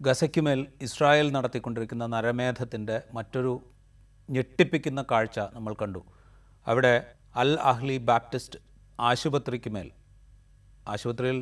ഗസയ്ക്കുമേൽ Israel നടത്തിക്കൊണ്ടിരിക്കുന്ന നരമേധത്തിന്റെ മറ്റൊരു ഞെട്ടിപ്പിക്കുന്ന കാഴ്ച നമ്മൾ കണ്ടു. അവിടെ അൽ അഹ്ലി ബാപ്റ്റിസ്റ്റ് ആശുപത്രിക്ക് മേൽ ആശുപത്രിയിൽ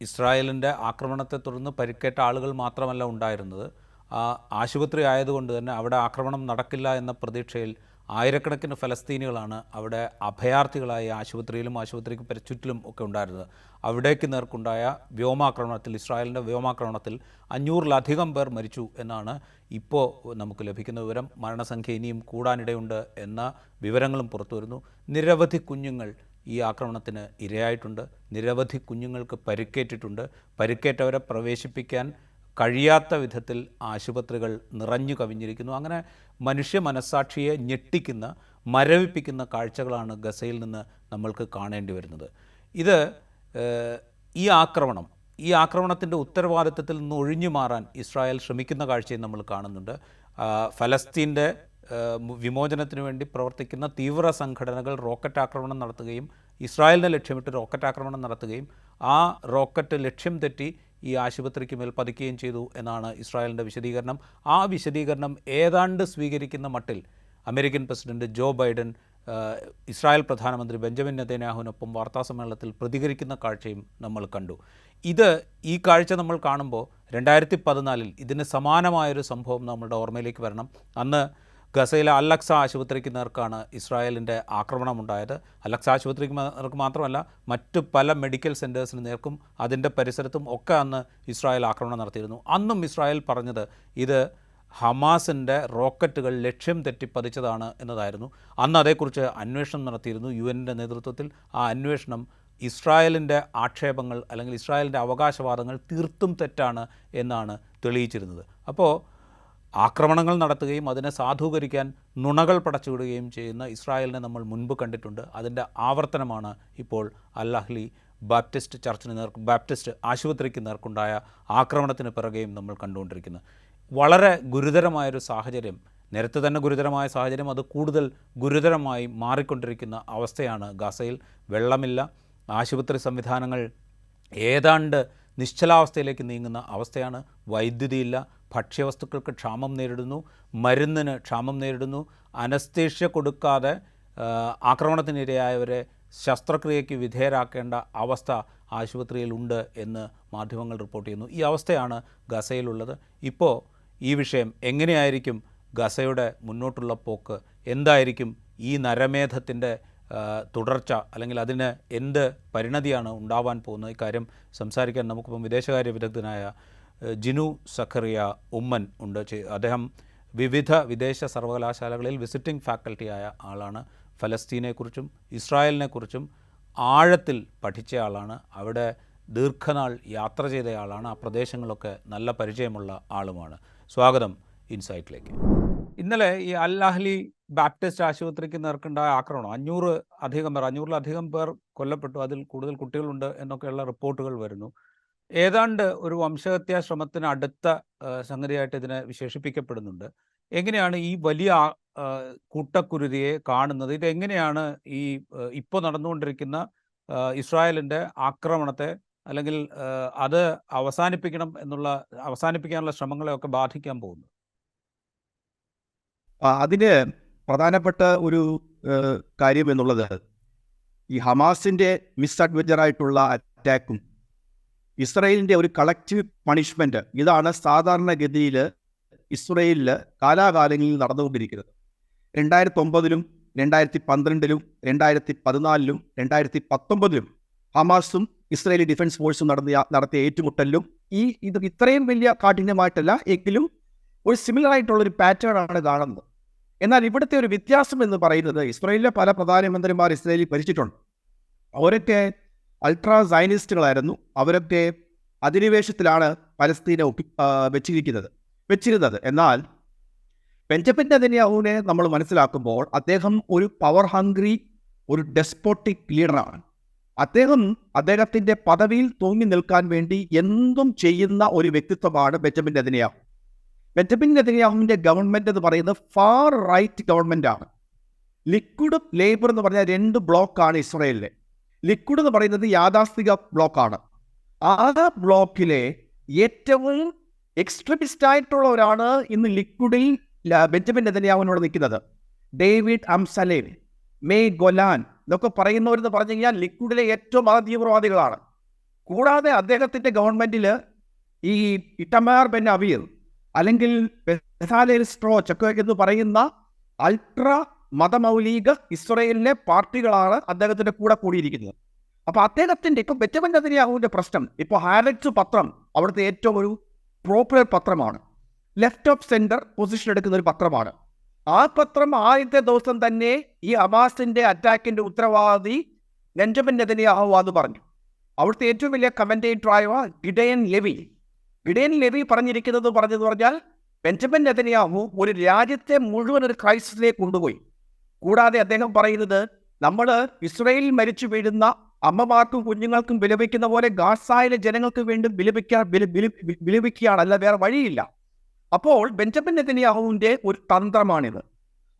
ഇസ്രായേലിന്റെ ആക്രമണത്തെ തുടർന്ന് പരിക്കേറ്റ ആളുകൾ മാത്രമല്ല ഉണ്ടായിരുന്നത്. ആ ആശുപത്രി ആയതുകൊണ്ട് തന്നെ അവിടെ ആക്രമണം നടക്കില്ല എന്ന പ്രതീക്ഷയിൽ ആയിരക്കണക്കിന് ഫലസ്തീനികളാണ് അവിടെ അഭയാർത്ഥികളായി ആശുപത്രിയിലും ആശുപത്രിക്ക് ചുറ്റിലും ഒക്കെ ഉണ്ടായിരുന്നത്. അവിടേക്ക് നേർക്കുണ്ടായ വ്യോമാക്രമണത്തിൽ ഇസ്രായേലിന്റെ വ്യോമാക്രമണത്തിൽ അഞ്ഞൂറിലധികം പേർ മരിച്ചു എന്നാണ് ഇപ്പോൾ നമുക്ക് ലഭിക്കുന്ന വിവരം. മരണസംഖ്യ ഇനിയും കൂടാനിടയുണ്ട് എന്ന വിവരങ്ങളും പുറത്തു വരുന്നു. നിരവധി കുഞ്ഞുങ്ങൾ ഈ ആക്രമണത്തിന് ഇരയായിട്ടുണ്ട്. നിരവധി കുഞ്ഞുങ്ങൾക്ക് പരിക്കേറ്റിട്ടുണ്ട്. പരിക്കേറ്റവരെ പ്രവേശിപ്പിക്കാൻ കഴിയാത്ത വിധത്തിൽ ആശുപത്രികൾ നിറഞ്ഞു കവിഞ്ഞിരിക്കുന്നു. അങ്ങനെ മനുഷ്യ മനസ്സാക്ഷിയെ ഞെട്ടിക്കുന്ന മരവിപ്പിക്കുന്ന കാഴ്ചകളാണ് ഗസയിൽ നിന്ന് നമ്മൾക്ക് കാണേണ്ടി വരുന്നത്. ഇത് ഈ ആക്രമണം ഈ ആക്രമണത്തിന്റെ ഉത്തരവാദിത്തത്തിൽ നിന്ന് ഒഴിഞ്ഞു മാറാൻ ഇസ്രായേൽ ശ്രമിക്കുന്ന കാഴ്ചയും നമ്മൾ കാണുന്നുണ്ട്. ഫലസ്തീന്റെ വിമോചനത്തിനു വേണ്ടി പ്രവർത്തിക്കുന്ന തീവ്ര സംഘടനകൾ റോക്കറ്റ് ആക്രമണം നടത്തുകയും ഇസ്രായേലിനെ ലക്ഷ്യമിട്ട് റോക്കറ്റ് ആക്രമണം നടത്തുകയും ആ റോക്കറ്റ് ലക്ഷ്യം തെറ്റി ഈ ആശുപത്രിക്ക് മേൽ പതിക്കുകയും ചെയ്തു എന്നാണ് ഇസ്രായേലിന്റെ വിശദീകരണം. ആ വിശദീകരണം ഏതാണ്ട് സ്വീകരിക്കുന്ന മട്ടിൽ American president Joe Biden Israel പ്രധാനമന്ത്രി ബെഞ്ചമിൻ നെതന്യാഹുവിനൊപ്പം വാർത്താസമ്മേളനത്തിൽ പ്രതികരിക്കുന്ന കാഴ്ചയും നമ്മൾ കണ്ടു. ഇത് ഈ കാഴ്ച നമ്മൾ കാണുമ്പോൾ രണ്ടായിരത്തി പതിനാലിൽ ഇതിന് സമാനമായൊരു സംഭവം നമ്മളുടെ ഓർമ്മയിലേക്ക് വരണം. അന്ന് ഗസയിലെ അല്ലക്സ ആശുപത്രിക്ക് നേർക്കാണ് ഇസ്രായേലിന്റെ ആക്രമണമുണ്ടായത്. അല്ലക്സ ആശുപത്രിക്ക് മ- നേർക്ക് മാത്രമല്ല മറ്റ് പല മെഡിക്കൽ സെന്റേഴ്സിന് നേർക്കും അതിന്റെ പരിസരത്തും ഒക്കെ അന്ന് ഇസ്രായേൽ ആക്രമണം നടത്തിയിരുന്നു. അന്നും ഇസ്രായേൽ പറഞ്ഞത് ഇത് ഹമാസിന്റെ റോക്കറ്റുകൾ ലക്ഷ്യം തെറ്റി പതിച്ചതാണ് എന്നതായിരുന്നു. അന്ന് അതേക്കുറിച്ച് അന്വേഷണം നടത്തിയിരുന്നു യു എന്റെ നേതൃത്വത്തിൽ. ആ അന്വേഷണം ഇസ്രായേലിന്റെ ആക്ഷേപങ്ങൾ അല്ലെങ്കിൽ ഇസ്രായേലിന്റെ അവകാശവാദങ്ങൾ തീർത്തും തെറ്റാണ് എന്നാണ് തെളിയിച്ചിരുന്നത്. അപ്പോൾ ആക്രമണങ്ങൾ നടത്തുകയും അതിനെ സാധൂകരിക്കാൻ നുണകൾ പടച്ചുവിടുകയും ചെയ്യുന്ന ഇസ്രായേലിനെ നമ്മൾ മുൻപ് കണ്ടിട്ടുണ്ട്. അതിന്റെ ആവർത്തനമാണ് ഇപ്പോൾ അല്ലാഹ്ലി ബാപ്റ്റിസ്റ്റ് ചർച്ചിന് നേർ ബാപ്റ്റിസ്റ്റ് ആശുപത്രിക്ക് നേർക്കുണ്ടായ ആക്രമണത്തിന് പിറകെയും നമ്മൾ കണ്ടുകൊണ്ടിരിക്കുന്നത് വളരെ ഗുരുതരമായൊരു സാഹചര്യം നേരത്തെ തന്നെ ഗുരുതരമായ സാഹചര്യം അത് കൂടുതൽ ഗുരുതരമായി മാറിക്കൊണ്ടിരിക്കുന്ന അവസ്ഥയാണ് ഗസയിൽ. വെള്ളമില്ല ആശുപത്രി സംവിധാനങ്ങൾ ഏതാണ്ട് നിശ്ചലാവസ്ഥയിലേക്ക് നീങ്ങുന്ന അവസ്ഥയാണ്. വൈദ്യുതിയില്ല ഭക്ഷ്യവസ്തുക്കൾക്ക് ക്ഷാമം നേരിടുന്നു മരുന്നിന് ക്ഷാമം നേരിടുന്നു അനസ്തേഷ്യ കൊടുക്കാതെ ആക്രമണത്തിനിരയായവരെ ശസ്ത്രക്രിയയ്ക്ക് വിധേയരാക്കേണ്ട അവസ്ഥ ആശുപത്രിയിലുണ്ട് എന്ന് മാധ്യമങ്ങൾ റിപ്പോർട്ട് ചെയ്യുന്നു. ഈ അവസ്ഥയാണ് ഗസയിലുള്ളത്. ഇപ്പോൾ ഈ വിഷയം എങ്ങനെയായിരിക്കും ഗസയുടെ മുന്നോട്ടുള്ള പോക്ക്? എന്തായിരിക്കും ഈ നരമേധത്തിന്റെ തുടർച്ച? അല്ലെങ്കിൽ അതിന് എന്ത് പരിണതിയാണ് ഉണ്ടാവാൻ പോകുന്നത്? ഇക്കാര്യം സംസാരിക്കാൻ നമുക്കിപ്പം വിദേശകാര്യ വിദഗ്ധനായ ജിനു സഖറിയ ഉമ്മൻ ഉണ്ട്. അദ്ദേഹം വിവിധ വിദേശ സർവകലാശാലകളിൽ വിസിറ്റിംഗ് ഫാക്കൽറ്റി ആയ ആളാണ്. ഫലസ്തീനെക്കുറിച്ചും ഇസ്രായേലിനെക്കുറിച്ചും ആഴത്തിൽ പഠിച്ച ആളാണ്. അവിടെ ദീർഘനാൾ യാത്ര ചെയ്ത ആളാണ്. ആ പ്രദേശങ്ങളൊക്കെ നല്ല പരിചയമുള്ള ആളുമാണ്. സ്വാഗതം ഇൻസൈറ്റിലേക്ക്. ഇന്നലെ ഈ അൽ അഹ്ലി ബാപ്റ്റിസ്റ്റ് ആശുപത്രിക്ക് നേർക്കുണ്ടായ ആക്രമണം അഞ്ഞൂറ് അധികം പേർ അഞ്ഞൂറിലധികം പേർ കൊല്ലപ്പെട്ടു. അതിൽ കൂടുതൽ കുട്ടികളുണ്ട് എന്നൊക്കെയുള്ള റിപ്പോർട്ടുകൾ വരുന്നു. ഏതാണ്ട് ഒരു വംശഹത്യാ ശ്രമത്തിന് അടുത്ത സംഗതിയായിട്ട് ഇതിനെ വിശേഷിപ്പിക്കപ്പെടുന്നുണ്ട്. എങ്ങനെയാണ് ഈ വലിയ കൂട്ടക്കുരുതിയെ കാണുന്നത്? ഇതെങ്ങനെയാണ് ഈ ഇപ്പോൾ നടന്നുകൊണ്ടിരിക്കുന്ന ഇസ്രായേലിന്റെ ആക്രമണത്തെ അല്ലെങ്കിൽ അത് അവസാനിപ്പിക്കണം എന്നുള്ള അവസാനിപ്പിക്കാനുള്ള ശ്രമങ്ങളെയൊക്കെ ബാധിക്കാൻ പോകുന്നു അതിന് പ്രധാനപ്പെട്ട ഒരു കാര്യം എന്നുള്ളത് ഈ ഹമാസിന്റെ മിസ് അഡ്വഞ്ചറായിട്ടുള്ള അറ്റാക്കും ഇസ്രയേലിന്റെ ഒരു കളക്റ്റീവ് പണിഷ്മെന്റ് ഇതാണ് സാധാരണഗതിയിൽ ഇസ്രയേലിൽ കാലാകാലങ്ങളിൽ നടന്നുകൊണ്ടിരിക്കുന്നത്. രണ്ടായിരത്തി ഒമ്പതിലും രണ്ടായിരത്തി പന്ത്രണ്ടിലും രണ്ടായിരത്തി പതിനാലിലും രണ്ടായിരത്തി പത്തൊമ്പതിലും ഹമാസും ഇസ്രയേലി ഡിഫൻസ് ഫോഴ്സും നടത്തിയ നടത്തിയ ഏറ്റുമുട്ടലിലും ഈ ഇത് ഇത്രയും വലിയ കാഠിന്യമായിട്ടല്ല എങ്കിലും ഒരു സിമിലർ ആയിട്ടുള്ള ഒരു പാറ്റേൺ ആണ് കാണുന്നത്. എന്നാൽ ഇവിടുത്തെ ഒരു വ്യത്യാസം എന്ന് പറയുന്നത് ഇസ്രയേലിലെ പല പ്രധാനമന്ത്രിമാർ ഇസ്രയേലിൽ ഭരിച്ചിട്ടുണ്ട്. അവരൊക്കെ അൾട്രാ സൈനിസ്റ്റുകളായിരുന്നു അവരൊക്കെ അധിനിവേശത്തിലാണ് പലസ്തീനെ ഒപ്പി വെച്ചിരിക്കുന്നത് വെച്ചിരുന്നത്. എന്നാൽ ബെഞ്ചമിൻ നെതന്യാഹുവിനെ നമ്മൾ മനസ്സിലാക്കുമ്പോൾ അദ്ദേഹം ഒരു പവർ ഹംഗ്രി ഒരു ഡെസ്പോട്ടിക് ലീഡറാണ് അദ്ദേഹം അദ്ദേഹത്തിന്റെ പദവിയിൽ തൂങ്ങി നിൽക്കാൻ വേണ്ടി എന്തും ചെയ്യുന്ന ഒരു വ്യക്തിത്വമാണ് ബെഞ്ചമിൻ നെതന്യാഹു. ബെഞ്ചമിൻ നെതന്യാഹുവിന്റെ ഗവൺമെന്റ് എന്ന് പറയുന്നത് ഫാർ റൈറ്റ് ഗവൺമെന്റ് ആണ്. ലിക്വിഡും ലേബർ എന്ന് പറഞ്ഞ രണ്ട് ബ്ലോക്കാണ് ഇസ്രയേലിലെ. ലിക്വിഡ് എന്ന് പറയുന്നത് യാഥാസ്ഥിക ബ്ലോക്കാണ്. ആ ബ്ലോക്കിലെ ഏറ്റവും എക്സ്ട്രീമിസ്റ്റ് ആയിട്ടുള്ള ഒരാണ് ഇന്ന് ലിക്വിഡിൽ ബെഞ്ചമിൻ നെതന്യാവിനോട് നിൽക്കുന്നത്. ഡേവിഡ് അംസലേൻ മേ ഗൊലാൻ ഇതൊക്കെ പറയുന്നവരെന്ന് പറഞ്ഞു കഴിഞ്ഞാൽ ലിക്വിഡിലെ ഏറ്റവും മതതീവ്രവാദികളാണ്. കൂടാതെ അദ്ദേഹത്തിന്റെ ഗവൺമെന്റിൽ ഈ ഇട്ടമാർ ബെൻ അവീർ അല്ലെങ്കിൽ സ്ട്രോ ഒക്കെ എന്ന് പറയുന്ന അൾട്രാ മതമൗലിക ഇസ്രയേലിലെ പാർട്ടികളാണ് അദ്ദേഹത്തിന്റെ കൂടെ കൂടിയിരിക്കുന്നത്. അപ്പൊ അദ്ദേഹത്തിന്റെ ഇപ്പൊ ബെറ്റമൻ നദിയാഹുവിന്റെ പ്രശ്നം ഇപ്പൊ ഹാരറ്റ്സ് പത്രം അവിടുത്തെ ഏറ്റവും ഒരു പ്രോപ്പുലർ പത്രമാണ്. ലെഫ്റ്റ് ഓഫ് സെന്റർ പൊസിഷൻ എടുക്കുന്ന ഒരു പത്രമാണ്. ആ പത്രം ആദ്യത്തെ ദിവസം തന്നെ ഈ അബാസിന്റെ അറ്റാക്കിന്റെ ഉത്തരവാദി ബെഞ്ചമിൻ നെതന്യാഹു എന്ന് പറഞ്ഞു. അവിടുത്തെ ഏറ്റവും വലിയ കമന്റേറ്ററായ ഗിഡയൻ ലെവി. ഗിഡയൻ ലെവി പറഞ്ഞിരിക്കുന്നത് പറഞ്ഞെന്ന് പറഞ്ഞാൽ ബെഞ്ചമിൻ നെതന്യാഹു ഒരു രാജ്യത്തെ മുഴുവൻ ഒരു ക്രൈസിസിലേക്ക് കൊണ്ടുപോയി. കൂടാതെ അദ്ദേഹം പറയുന്നത് നമ്മൾ ഇസ്രയേലിൽ മരിച്ചു വീഴുന്ന അമ്മമാർക്കും കുഞ്ഞുങ്ങൾക്കും വിലപിക്കുന്ന പോലെ ഗാസായിലെ ജനങ്ങൾക്ക് വീണ്ടും വിലപിക്കാൻ വില- വില- വിലപിക്കുകയാണ് അല്ല വേറെ വഴിയില്ല. അപ്പോൾ ബെഞ്ചമിൻ നെതന്യാഹുവിന്റെ ഒരു തന്ത്രമാണിത്.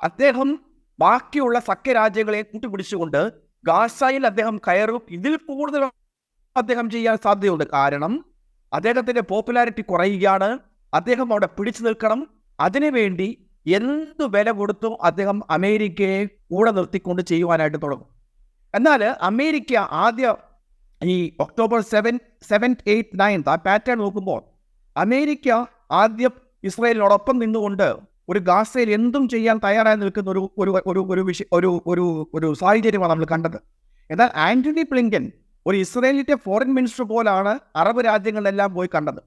അദ്ദേഹം ബാക്കിയുള്ള സഖ്യരാജ്യങ്ങളെ കൂട്ടുപിടിച്ചുകൊണ്ട് ഗാസായിൽ അദ്ദേഹം കയറും. ഇതിൽ കൂടുതൽ അദ്ദേഹം ചെയ്യാൻ സാധ്യതയുണ്ട്. കാരണം അദ്ദേഹത്തിന്റെ പോപ്പുലാരിറ്റി കുറയുകയാണ്. അദ്ദേഹം അവിടെ പിടിച്ചു നിൽക്കണം. അതിനുവേണ്ടി എന്ത് വില കൊടുത്തും അദ്ദേഹം അമേരിക്കയെ കൂടെ നിർത്തിക്കൊണ്ട് ചെയ്യുവാനായിട്ട് തുടങ്ങും. എന്നാൽ അമേരിക്ക ആദ്യ ഈ October seven seven eight ninth ആ പാറ്റേൺ നോക്കുമ്പോൾ അമേരിക്ക ആദ്യം ഇസ്രായേലിനോടൊപ്പം നിന്നുകൊണ്ട് ഒരു ഗാസയിൽ എന്തും ചെയ്യാൻ തയ്യാറായി നിൽക്കുന്ന ഒരു ഒരു ഒരു ഒരു വിഷയ ഒരു ഒരു ഒരു സാഹചര്യമാണ് നമ്മൾ കണ്ടത്. എന്നാൽ ആന്റണി പ്ലിങ്കൻ ഒരു ഇസ്രായേലിന്റെ ഫോറിൻ മിനിസ്റ്റർ പോലാണ് അറബ് രാജ്യങ്ങളിലെല്ലാം പോയി കണ്ടത്.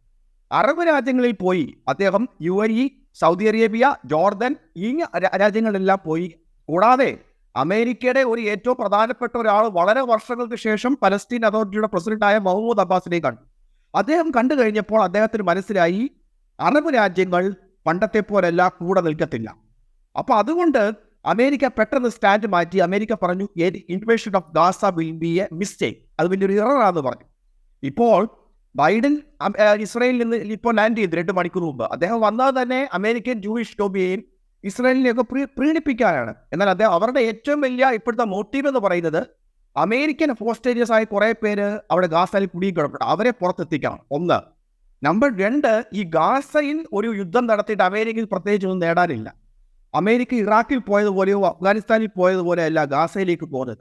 അറബ് രാജ്യങ്ങളിൽ പോയി അദ്ദേഹം U A E Saudi Arabia Jordan ഈ രാജ്യങ്ങളെല്ലാം പോയി. കൂടാതെ അമേരിക്കയുടെ ഒരു ഏറ്റവും പ്രധാനപ്പെട്ട ഒരാൾ വളരെ വർഷങ്ങൾക്ക് ശേഷം പലസ്തീൻ അതോറിറ്റിയുടെ പ്രസിഡന്റായ മഹ്മൂദ് അബ്ബാസിനെ കണ്ടു. അദ്ദേഹം കണ്ടു കഴിഞ്ഞപ്പോൾ അദ്ദേഹത്തിന് മനസ്സിലായി അറബ് രാജ്യങ്ങൾ പണ്ടത്തെ പോലെയല്ല കൂടെ നിൽക്കത്തില്ല. അപ്പോൾ അതുകൊണ്ട് അമേരിക്ക പെട്ടെന്ന് സ്റ്റാൻഡ് മാറ്റി അമേരിക്ക പറഞ്ഞു invasion of Gaza will be a mistake. അത് വലിയൊരു ഇററാന്ന് പറഞ്ഞു. ഇപ്പോൾ ബൈഡൻ ഇസ്രയേലിൽ നിന്ന് ഇപ്പോൾ ലാൻഡ് ചെയ്തു രണ്ട് മണിക്കൂർ മുമ്പ്. അദ്ദേഹം വന്നാൽ തന്നെ അമേരിക്കൻ ജൂയിഷ് ലോബിയെയും ഇസ്രായേലിനെയൊക്കെ പ്രീ പ്രീണിപ്പിക്കാനാണ്. എന്നാൽ അദ്ദേഹം അവരുടെ ഏറ്റവും വലിയ ഇപ്പോഴത്തെ മോട്ടീവ് എന്ന് പറയുന്നത് അമേരിക്കൻ ഹോസ്റ്റേരിയസ് ആയ കുറേ പേര് അവിടെ ഗാസയിൽ കുടുങ്ങിക്കിടപ്പുണ്ട്. അവരെ പുറത്തെത്തിക്കണം. ഒന്ന്. നമ്പർ രണ്ട് ഈ ഗാസയിൽ ഒരു യുദ്ധം നടത്തിയിട്ട് അമേരിക്കയിൽ പ്രത്യേകിച്ച് ഒന്നും നേടാനില്ല. അമേരിക്ക ഇറാഖിൽ പോയതുപോലെയോ അഫ്ഗാനിസ്ഥാനിൽ പോയതുപോലെയല്ല ഗാസയിലേക്ക് പോകുന്നത്.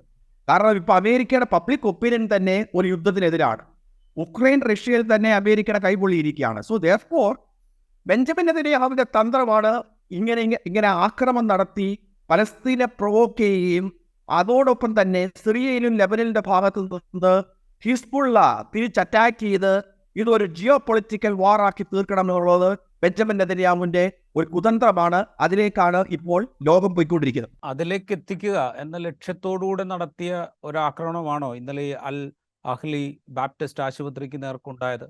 കാരണം ഇപ്പോൾ അമേരിക്കയുടെ പബ്ലിക് ഒപ്പീനിയൻ തന്നെ ഒരു യുദ്ധത്തിനെതിരാണ്. ഉക്രൈൻ റഷ്യയിൽ തന്നെ അമേരിക്കയുടെ കൈപൊള്ളിയിരിക്കുകയാണ് സോ ദോർ ബെഞ്ചമിനെതിരെ അവരുടെ തന്ത്രമാണ് ഇങ്ങനെ ഇങ്ങനെ ആക്രമണം നടത്തി പലസ്തീനെ പ്രൊവോക്ക് ചെയ്യുകയും അതോടൊപ്പം തന്നെ സിറിയയിലും ലെബനലിന്റെ ഭാഗത്തു നിന്ന് ഹിസ്ബുള്ള തിരിച്ച് അറ്റാക്ക് ചെയ്ത് ഇതൊരു ജിയോ പൊളിറ്റിക്കൽ വാറാക്കി തീർക്കണം എന്നുള്ളത് ബെഞ്ചമിൻ നെതന്യാഹുവിന്റെ ഒരു കുതന്ത്രമാണ്. അതിലേക്കാണ് ഇപ്പോൾ ലോകം പോയിക്കൊണ്ടിരിക്കുന്നത്. അതിലേക്ക് എത്തിക്കുക എന്ന ലക്ഷ്യത്തോടുകൂടെ നടത്തിയ ഒരു ആക്രമണമാണോ ഇന്നലെ അൽ അഹ്ലി ബാപ്റ്റിസ്റ്റ് ആശുപത്രിക്ക് നേർക്കുണ്ടായത്.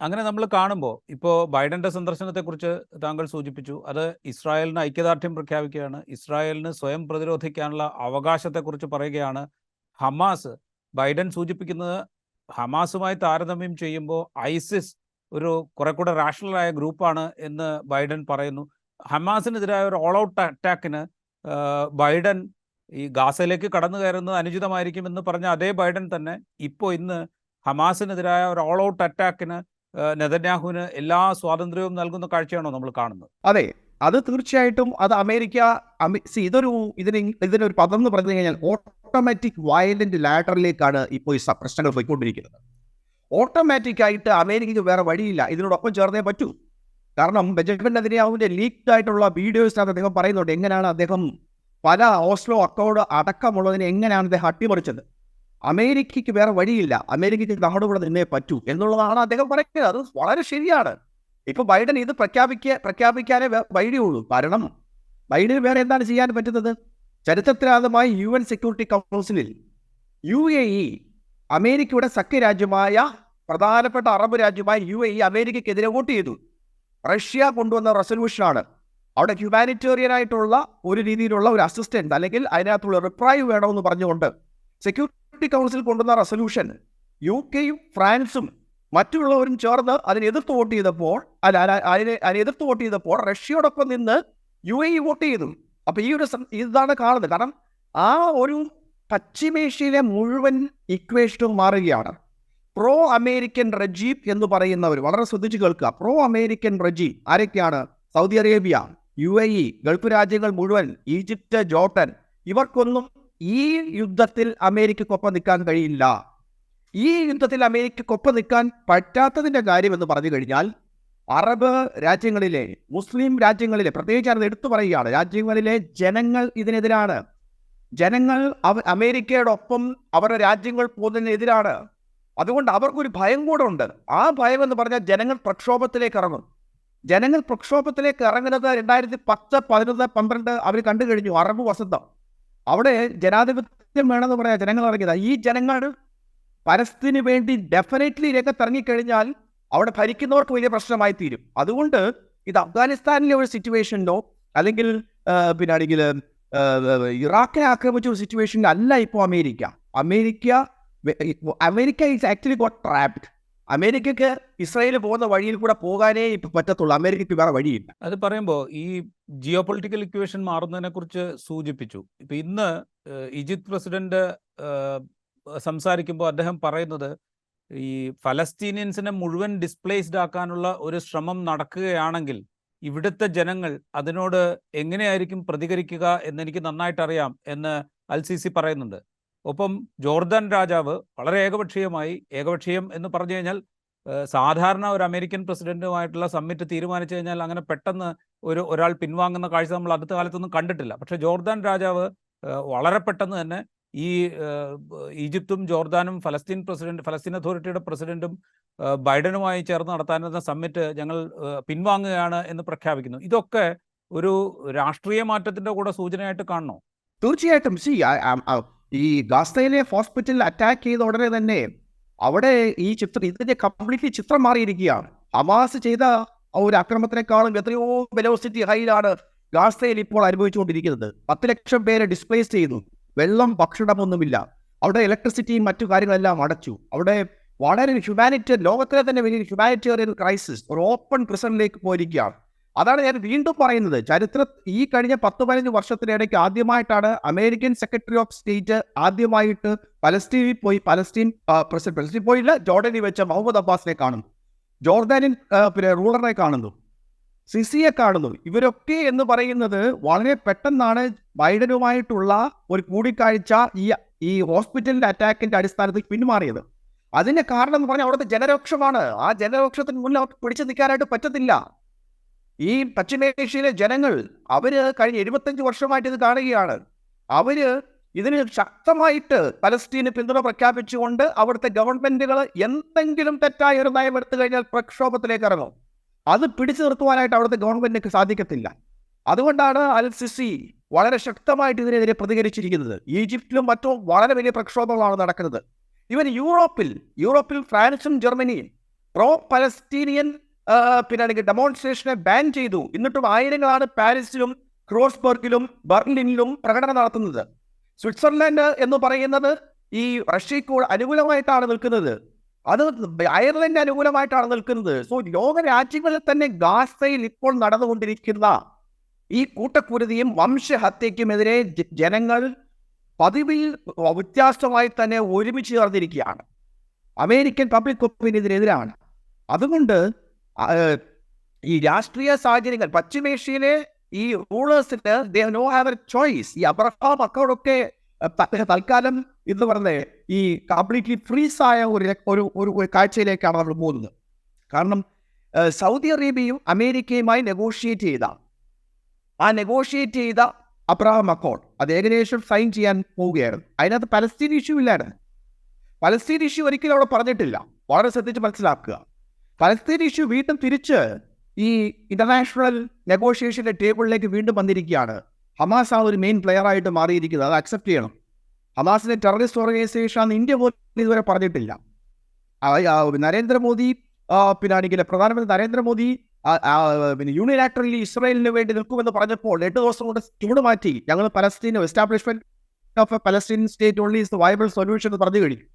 അങ്ങനെ നമ്മൾ കാണുമ്പോൾ ഇപ്പോൾ ബൈഡന്റെ സന്ദർശനത്തെക്കുറിച്ച് താങ്കൾ സൂചിപ്പിച്ചു. അത് ഇസ്രായേലിന് ഐക്യദാർഢ്യം പ്രഖ്യാപിക്കുകയാണ്. ഇസ്രായേലിന് സ്വയം പ്രതിരോധിക്കാനുള്ള അവകാശത്തെക്കുറിച്ച് പറയുകയാണ് ഹമാസ്. ബൈഡൻ സൂചിപ്പിക്കുന്നത് ഹമാസുമായി താരതമ്യം ചെയ്യുമ്പോൾ ഐസിസ് ഒരു കുറെ കൂടെ റാഷണലായ ഗ്രൂപ്പാണ് എന്ന് ബൈഡൻ പറയുന്നു. ഹമാസിനെതിരായ ഒരു ഓൾ ഔട്ട് അറ്റാക്കിന് ബൈഡൻ ഈ ഗാസയിലേക്ക് കടന്നു കയറുന്നത് അനുചിതമായിരിക്കും എന്ന് പറഞ്ഞ അതേ ബൈഡൻ തന്നെ ഇപ്പോൾ ഇന്ന് ഹമാസിനെതിരായ ഒരു ഓൾ ഔട്ട് അറ്റാക്കിന് നെതന്യാഹുവിന് എല്ലാ സ്വാതന്ത്ര്യവും നൽകുന്ന കാഴ്ചയാണോ നമ്മൾ കാണുന്നത്? അതെ. അത് തീർച്ചയായിട്ടും അത് അമേരിക്ക അമേ- ഇതൊരു ഇതിന് ഇതിനൊരു പദം എന്ന് പറഞ്ഞു കഴിഞ്ഞാൽ ഓട്ടോമാറ്റിക് വയലന്റ് ലാറ്ററിലേക്കാണ് ഇപ്പോൾ ഈ പ്രശ്നങ്ങൾ പോയിക്കൊണ്ടിരിക്കുന്നത്. ഓട്ടോമാറ്റിക് ആയിട്ട് അമേരിക്കയ്ക്ക് വേറെ വഴിയില്ല. ഇതിനോടൊപ്പം ചേർന്നേ പറ്റൂ. കാരണം ബെഞ്ചമിൻ നെതന്യാഹുവിന്റെ ലീക്ക് ആയിട്ടുള്ള വീഡിയോസിനകത്ത് അദ്ദേഹം പറയുന്നുണ്ട്. എങ്ങനെയാണ് അദ്ദേഹം പല ഓസ്ലോ അക്കൗണ്ട് അടക്കമുള്ളതിനെ എങ്ങനെയാണ് അദ്ദേഹം അട്ടിമറിച്ചത്? അമേരിക്കയ്ക്ക് വേറെ വഴിയില്ല. അമേരിക്കയ്ക്ക് നമ്മുടെ കൂടെ നിന്നേ പറ്റൂ എന്നുള്ളതാണ് അദ്ദേഹം പറയുന്നത്. അത് വളരെ ശരിയാണ്. ഇപ്പൊ ബൈഡൻ ഇത് പ്രഖ്യാപിക്ക പ്രഖ്യാപിക്കാനേ വഴിയുള്ളൂ കാരണം ബൈഡന് വേറെ എന്താണ് ചെയ്യാൻ പറ്റുന്നത്? ചരിത്രത്തിലാദ്യമായി യു എൻ സെക്യൂരിറ്റി കൗൺസിലിൽ യു എ ഇ അമേരിക്കയുടെ സഖ്യരാജ്യമായ പ്രധാനപ്പെട്ട അറബ് രാജ്യമായ യു എ ഇ അമേരിക്കയ്ക്കെതിരെ വോട്ട് ചെയ്തു. റഷ്യ കൊണ്ടുവന്ന റെസൊല്യൂഷനാണ്. അവിടെ ഹ്യൂമാനിറ്റേറിയൻ ആയിട്ടുള്ള ഒരു രീതിയിലുള്ള ഒരു അസിസ്റ്റന്റ് അല്ലെങ്കിൽ അതിനകത്തുള്ള റിപ്രൈവ് വേണമെന്ന് പറഞ്ഞുകൊണ്ട് സെക്യൂരിറ്റി കൗൺസിൽ കൊണ്ടുവന്ന റെസൊല്യൂഷൻ യു കെയും ഫ്രാൻസും മറ്റുള്ളവരും ചേർന്ന് അതിനെ എതിർത്ത് വോട്ട് ചെയ്തപ്പോൾ അല്ല അതിനെ അതിനെ എതിർത്ത് വോട്ട് ചെയ്തപ്പോൾ റഷ്യയോടൊപ്പം നിന്ന് യു എ വോട്ട് ചെയ്തു. അപ്പോൾ ഈ ഒരു ഇതാണ് കാണുന്നത്. കാരണം ആ ഒരു പശ്ചിമേഷ്യയിലെ മുഴുവൻ ഇക്വേഷനും മാറുകയാണ്. പ്രോ അമേരിക്കൻ റജീബ് എന്ന് പറയുന്നവർ വളരെ ശ്രദ്ധിച്ചു കേൾക്കുക. പ്രോ അമേരിക്കൻ റജീബ് ആരൊക്കെയാണ്? Saudi Arabia U A E Gulf രാജ്യങ്ങൾ മുഴുവൻ ഈജിപ്ത് ജോർട്ടൻ ഇവർക്കൊന്നും ഈ യുദ്ധത്തിൽ അമേരിക്കക്കൊപ്പം നിൽക്കാൻ കഴിയില്ല. ഈ യുദ്ധത്തിൽ അമേരിക്കക്കൊപ്പം നിൽക്കാൻ പറ്റാത്തതിന്റെ കാര്യം എന്ന് പറഞ്ഞു കഴിഞ്ഞാൽ അറബ് രാജ്യങ്ങളിലെ മുസ്ലിം രാജ്യങ്ങളിലെ പ്രത്യേകിച്ച് അത് എടുത്തു പറയുകയാണ് രാജ്യങ്ങളിലെ ജനങ്ങൾ ഇതിനെതിരാണ്. ജനങ്ങൾ അവ അമേരിക്കയോടൊപ്പം അവരുടെ രാജ്യങ്ങൾ പോകുന്നതിനെതിരാണ്. അതുകൊണ്ട് അവർക്കൊരു ഭയം കൂടെ ഉണ്ട്. ആ ഭയം എന്ന് പറഞ്ഞാൽ ജനങ്ങൾ പ്രക്ഷോഭത്തിലേക്ക് ഇറങ്ങും. ജനങ്ങൾ പ്രക്ഷോഭത്തിലേക്ക് ഇറങ്ങുന്നത് രണ്ടായിരത്തി പത്ത് പതിനൊന്ന് പന്ത്രണ്ട് അവർ കണ്ടു കഴിഞ്ഞു. അറബ് വസന്തം. അവിടെ ജനാധിപത്യം വേണമെന്ന് പറയാ ജനങ്ങൾ ഇറങ്ങിയത്. ഈ ജനങ്ങൾ പരസ്യത്തിന് വേണ്ടി ഡെഫിനറ്റ്ലി രംഗത്തിറങ്ങിക്കഴിഞ്ഞാൽ അവിടെ ഭരിക്കുന്നവർക്ക് വലിയ പ്രശ്നമായി തീരും. അതുകൊണ്ട് ഇത് അഫ്ഗാനിസ്ഥാനിലെ ഒരു സിറ്റുവേഷനിലോ അല്ലെങ്കിൽ പിന്നെ ആണെങ്കിൽ ഇറാഖിനെ ആക്രമിച്ച ഒരു സിറ്റുവേഷനിൽ അല്ല ഇപ്പോൾ America. America America is actually got trapped അമേരിക്കക്ക് Israel പോകുന്ന വഴിയിൽ കൂടെ പോകാനേ പറ്റത്തുള്ളൂ. അമേരിക്കയ്ക്ക് വേറെ വഴിയില്ല. അത് പറയുമ്പോൾ ഈ ജിയോ പൊളിറ്റിക്കൽ ഇക്വേഷൻ മാറുന്നതിനെ കുറിച്ച് സൂചിപ്പിച്ചു. ഇപ്പൊ ഇന്ന് ഈജിപ്ത് പ്രസിഡന്റ് സംസാരിക്കുമ്പോൾ അദ്ദേഹം പറയുന്നത് ഈ ഫലസ്തീനിയൻസിനെ മുഴുവൻ ഡിസ്പ്ലേസ്ഡ് ആക്കാനുള്ള ഒരു ശ്രമം നടക്കുകയാണെങ്കിൽ ഇവിടുത്തെ ജനങ്ങൾ അതിനോട് എങ്ങനെയായിരിക്കും പ്രതികരിക്കുക എന്നെനിക്ക് നന്നായിട്ട് അറിയാം എന്ന് അൽ സി സി പറയുന്നുണ്ട്. ഒപ്പം ജോർദാൻ രാജാവ് വളരെ ഏകപക്ഷീയമായി ഏകപക്ഷീയം എന്ന് പറഞ്ഞു കഴിഞ്ഞാൽ സാധാരണ ഒരു അമേരിക്കൻ പ്രസിഡന്റുമായിട്ടുള്ള സമ്മിറ്റ് തീരുമാനിച്ചു കഴിഞ്ഞാൽ അങ്ങനെ പെട്ടെന്ന് ഒരു ഒരാൾ പിൻവാങ്ങുന്ന കാഴ്ച നമ്മൾ അടുത്ത കാലത്തൊന്നും കണ്ടിട്ടില്ല. പക്ഷെ ജോർദാൻ രാജാവ് വളരെ പെട്ടെന്ന് തന്നെ ഈ ഈജിപ്തും ജോർദാനും ഫലസ്തീൻ പ്രസിഡന്റ് ഫലസ്തീൻ അതോറിറ്റിയുടെ പ്രസിഡന്റും ബൈഡനുമായി ചേർന്ന് നടത്താനിരുന്ന സമ്മിറ്റ് ഞങ്ങൾ പിൻവാങ്ങുകയാണ് എന്ന് പ്രഖ്യാപിക്കുന്നു. ഇതൊക്കെ ഒരു രാഷ്ട്രീയ മാറ്റത്തിന്റെ കൂടെ സൂചനയായിട്ട് കാണണോ? തീർച്ചയായിട്ടും. ഈ ഗാസയിലെ ഹോസ്പിറ്റലിൽ അറ്റാക്ക് ചെയ്ത ഉടനെ തന്നെ അവിടെ ഈ ചിത്രം ഇതിന്റെ കംപ്ലീറ്റ്ലി ചിത്രം മാറിയിരിക്കുകയാണ്. അമാസ് ചെയ്ത ആ ഒരു അക്രമത്തിനേക്കാളും എത്രയോ വെലോസിറ്റി ഹൈയിലാണ് ഗാസയിൽ ഇപ്പോൾ അനുഭവിച്ചുകൊണ്ടിരിക്കുന്നത്. പത്ത് ലക്ഷം പേരെ ഡിസ്പ്ലേസ് ചെയ്തു വെള്ളം ഭക്ഷണമൊന്നുമില്ല അവിടെ ഇലക്ട്രിസിറ്റിയും മറ്റു കാര്യങ്ങളെല്ലാം അടച്ചു. അവിടെ വളരെ ഹ്യൂമാനിറ്റി ലോകത്തിലെ തന്നെ വലിയ ഹ്യൂമാനിറ്റേറിയൻ ക്രൈസിസ് ഒരു ഓപ്പൺ പ്രിസണിലേക്ക് പോയിരിക്കുകയാണ്. അതാണ് ഞാൻ വീണ്ടും പറയുന്നത്. ചരിത്ര ഈ കഴിഞ്ഞ പത്ത് പതിനഞ്ച് വർഷത്തിനിടയ്ക്ക് ആദ്യമായിട്ടാണ് അമേരിക്കൻ സെക്രട്ടറി ഓഫ് സ്റ്റേറ്റ് ആദ്യമായിട്ട് പലസ്തീനിൽ പോയി പലസ്തീൻ പ്രസിഡന്റ് പലസ്തീൻ പോയില്ല. ജോർഡനിൽ വെച്ച മുഹമ്മദ് അബ്ബാസിനെ കാണുന്നു. ജോർദാനിൻ പിന്നെ റൂളറിനെ കാണുന്നു. സിസിയെ കാണുന്നു. ഇവരൊക്കെ എന്ന് പറയുന്നത് വളരെ പെട്ടെന്നാണ് ബൈഡനുമായിട്ടുള്ള ഒരു കൂടിക്കാഴ്ച ഈ ഈ ഹോസ്പിറ്റലിന്റെ അറ്റാക്കിന്റെ അടിസ്ഥാനത്തിൽ പിന്മാറിയത്. അതിന്റെ കാരണം എന്ന് പറഞ്ഞാൽ അവിടുത്തെ ജനരോക്ഷമാണ്. ആ ജനരോക്ഷത്തിന് മുന്നിൽ അവർക്ക് പിടിച്ചു നിൽക്കാനായിട്ട് പറ്റത്തില്ല. ഈ പശ്ചിമേഷ്യയിലെ ജനങ്ങൾ അവർ കഴിഞ്ഞ എഴുപത്തഞ്ച് വർഷമായിട്ട് ഇത് കാണുകയാണ്. അവർ ഇതിന് ശക്തമായിട്ട് പലസ്തീന് പിന്തുണ പ്രഖ്യാപിച്ചുകൊണ്ട് അവിടുത്തെ ഗവൺമെന്റുകൾ എന്തെങ്കിലും തെറ്റായ ഒരു നയം എടുത്തു കഴിഞ്ഞാൽ പ്രക്ഷോഭത്തിലേക്ക് ഇറങ്ങും. അത് പിടിച്ചു നിർത്തുവാനായിട്ട് അവിടുത്തെ ഗവൺമെന്റിന് സാധിക്കത്തില്ല. അതുകൊണ്ടാണ് അൽ സിസി വളരെ ശക്തമായിട്ട് ഇതിനെതിരെ പ്രതികരിച്ചിരിക്കുന്നത്. ഈജിപ്തിലും മറ്റും വളരെ വലിയ പ്രക്ഷോഭങ്ങളാണ് നടക്കുന്നത്. ഇവൻ യൂറോപ്പിൽ യൂറോപ്പിൽ ഫ്രാൻസും ജർമ്മനിയും പ്രോ പലസ്തീനിയൻ പിന്നെ അല്ലെങ്കിൽ ഡെമോൺസ്ട്രേഷനെ ബാൻ ചെയ്തു. എന്നിട്ടും ആയിരങ്ങളാണ് പാരീസിലും ക്രോസ്ബർഗിലും ബർലിനിലും പ്രകടനം നടത്തുന്നത്. സ്വിറ്റ്സർലൻഡ് എന്ന് പറയുന്നത് ഈ റഷ്യക്ക് അനുകൂലമായിട്ടാണ് നിൽക്കുന്നത്. അത് അയർലൻഡ് അനുകൂലമായിട്ടാണ് നിൽക്കുന്നത്. സോ ലോക രാജ്യങ്ങളിൽ തന്നെ ഗാസയിൽ ഇപ്പോൾ നടന്നുകൊണ്ടിരിക്കുന്ന ഈ കൂട്ടക്കുരുതിയും വംശഹത്യക്കുമെതിരെ ജനങ്ങൾ പതിവിൽ വ്യത്യാസമായി തന്നെ ഒരുമിച്ച് ചേർന്നിരിക്കുകയാണ്. അമേരിക്കൻ പബ്ലിക് ഒപ്പീനിയനെതിരാണ് അതുകൊണ്ട് ഈ രാഷ്ട്രീയ സാഹചര്യങ്ങൾ പശ്ചിമേഷ്യയിലെ ഈ റൂളേഴ്സിന് they no have a choice ഈ അബ്രഹാം അക്കൗണ്ടൊക്കെ തൽക്കാലം എന്ന് പറഞ്ഞേ ഈ കംപ്ലീറ്റ്ലി ഫ്രീസ് ആയ ഒരു ഒരു കാഴ്ചയിലേക്കാണ് നമ്മൾ പോകുന്നത്. കാരണം സൗദി അറേബ്യയും അമേരിക്കയുമായി നെഗോഷിയേറ്റ് ചെയ്ത ആ നെഗോഷിയേറ്റ് ചെയ്ത അബ്രഹാം അക്കോർഡ് അത് ഏകദേശം സൈൻ ചെയ്യാൻ പോവുകയായിരുന്നു. അതിനകത്ത് പലസ്തീൻ ഇഷ്യൂ ഇല്ലായിരുന്നു. പലസ്തീൻ ഇഷ്യൂ ഒരിക്കലും അവിടെ പറഞ്ഞിട്ടില്ല. വളരെ ശ്രദ്ധിച്ച് മനസ്സിലാക്കുക. പലസ്തീൻ ഇഷ്യൂ വീണ്ടും തിരിച്ച് ഈ ഇന്റർനാഷണൽ നെഗോഷിയേഷന്റെ ടേബിളിലേക്ക് വീണ്ടും വന്നിരിക്കുകയാണ്. ഹമാസ് ആ ഒരു മെയിൻ പ്ലെയർ ആയിട്ട് മാറിയിരിക്കുന്നത്. അത് അക്സെപ്റ്റ് ചെയ്യണം. ഹമാസിനെ ടെററിസ്റ്റ് ഓർഗനൈസേഷൻ ആണെന്ന് ഇന്ത്യ പോലും ഇതുവരെ പറഞ്ഞിട്ടില്ല. നരേന്ദ്രമോദി പിന്നെ ആണെങ്കിൽ പ്രധാനമന്ത്രി നരേന്ദ്രമോദി പിന്നെ യൂണിലാറ്ററലി ഇസ്രായേലിന് വേണ്ടി നിൽക്കുമെന്ന് പറഞ്ഞപ്പോൾ എട്ട് ദിവസം കൊണ്ട് ചൂട് മാറ്റി. ഞങ്ങൾ Palestine establishment of a Palestine state only is viable solution എന്ന് പറഞ്ഞു കഴിഞ്ഞു.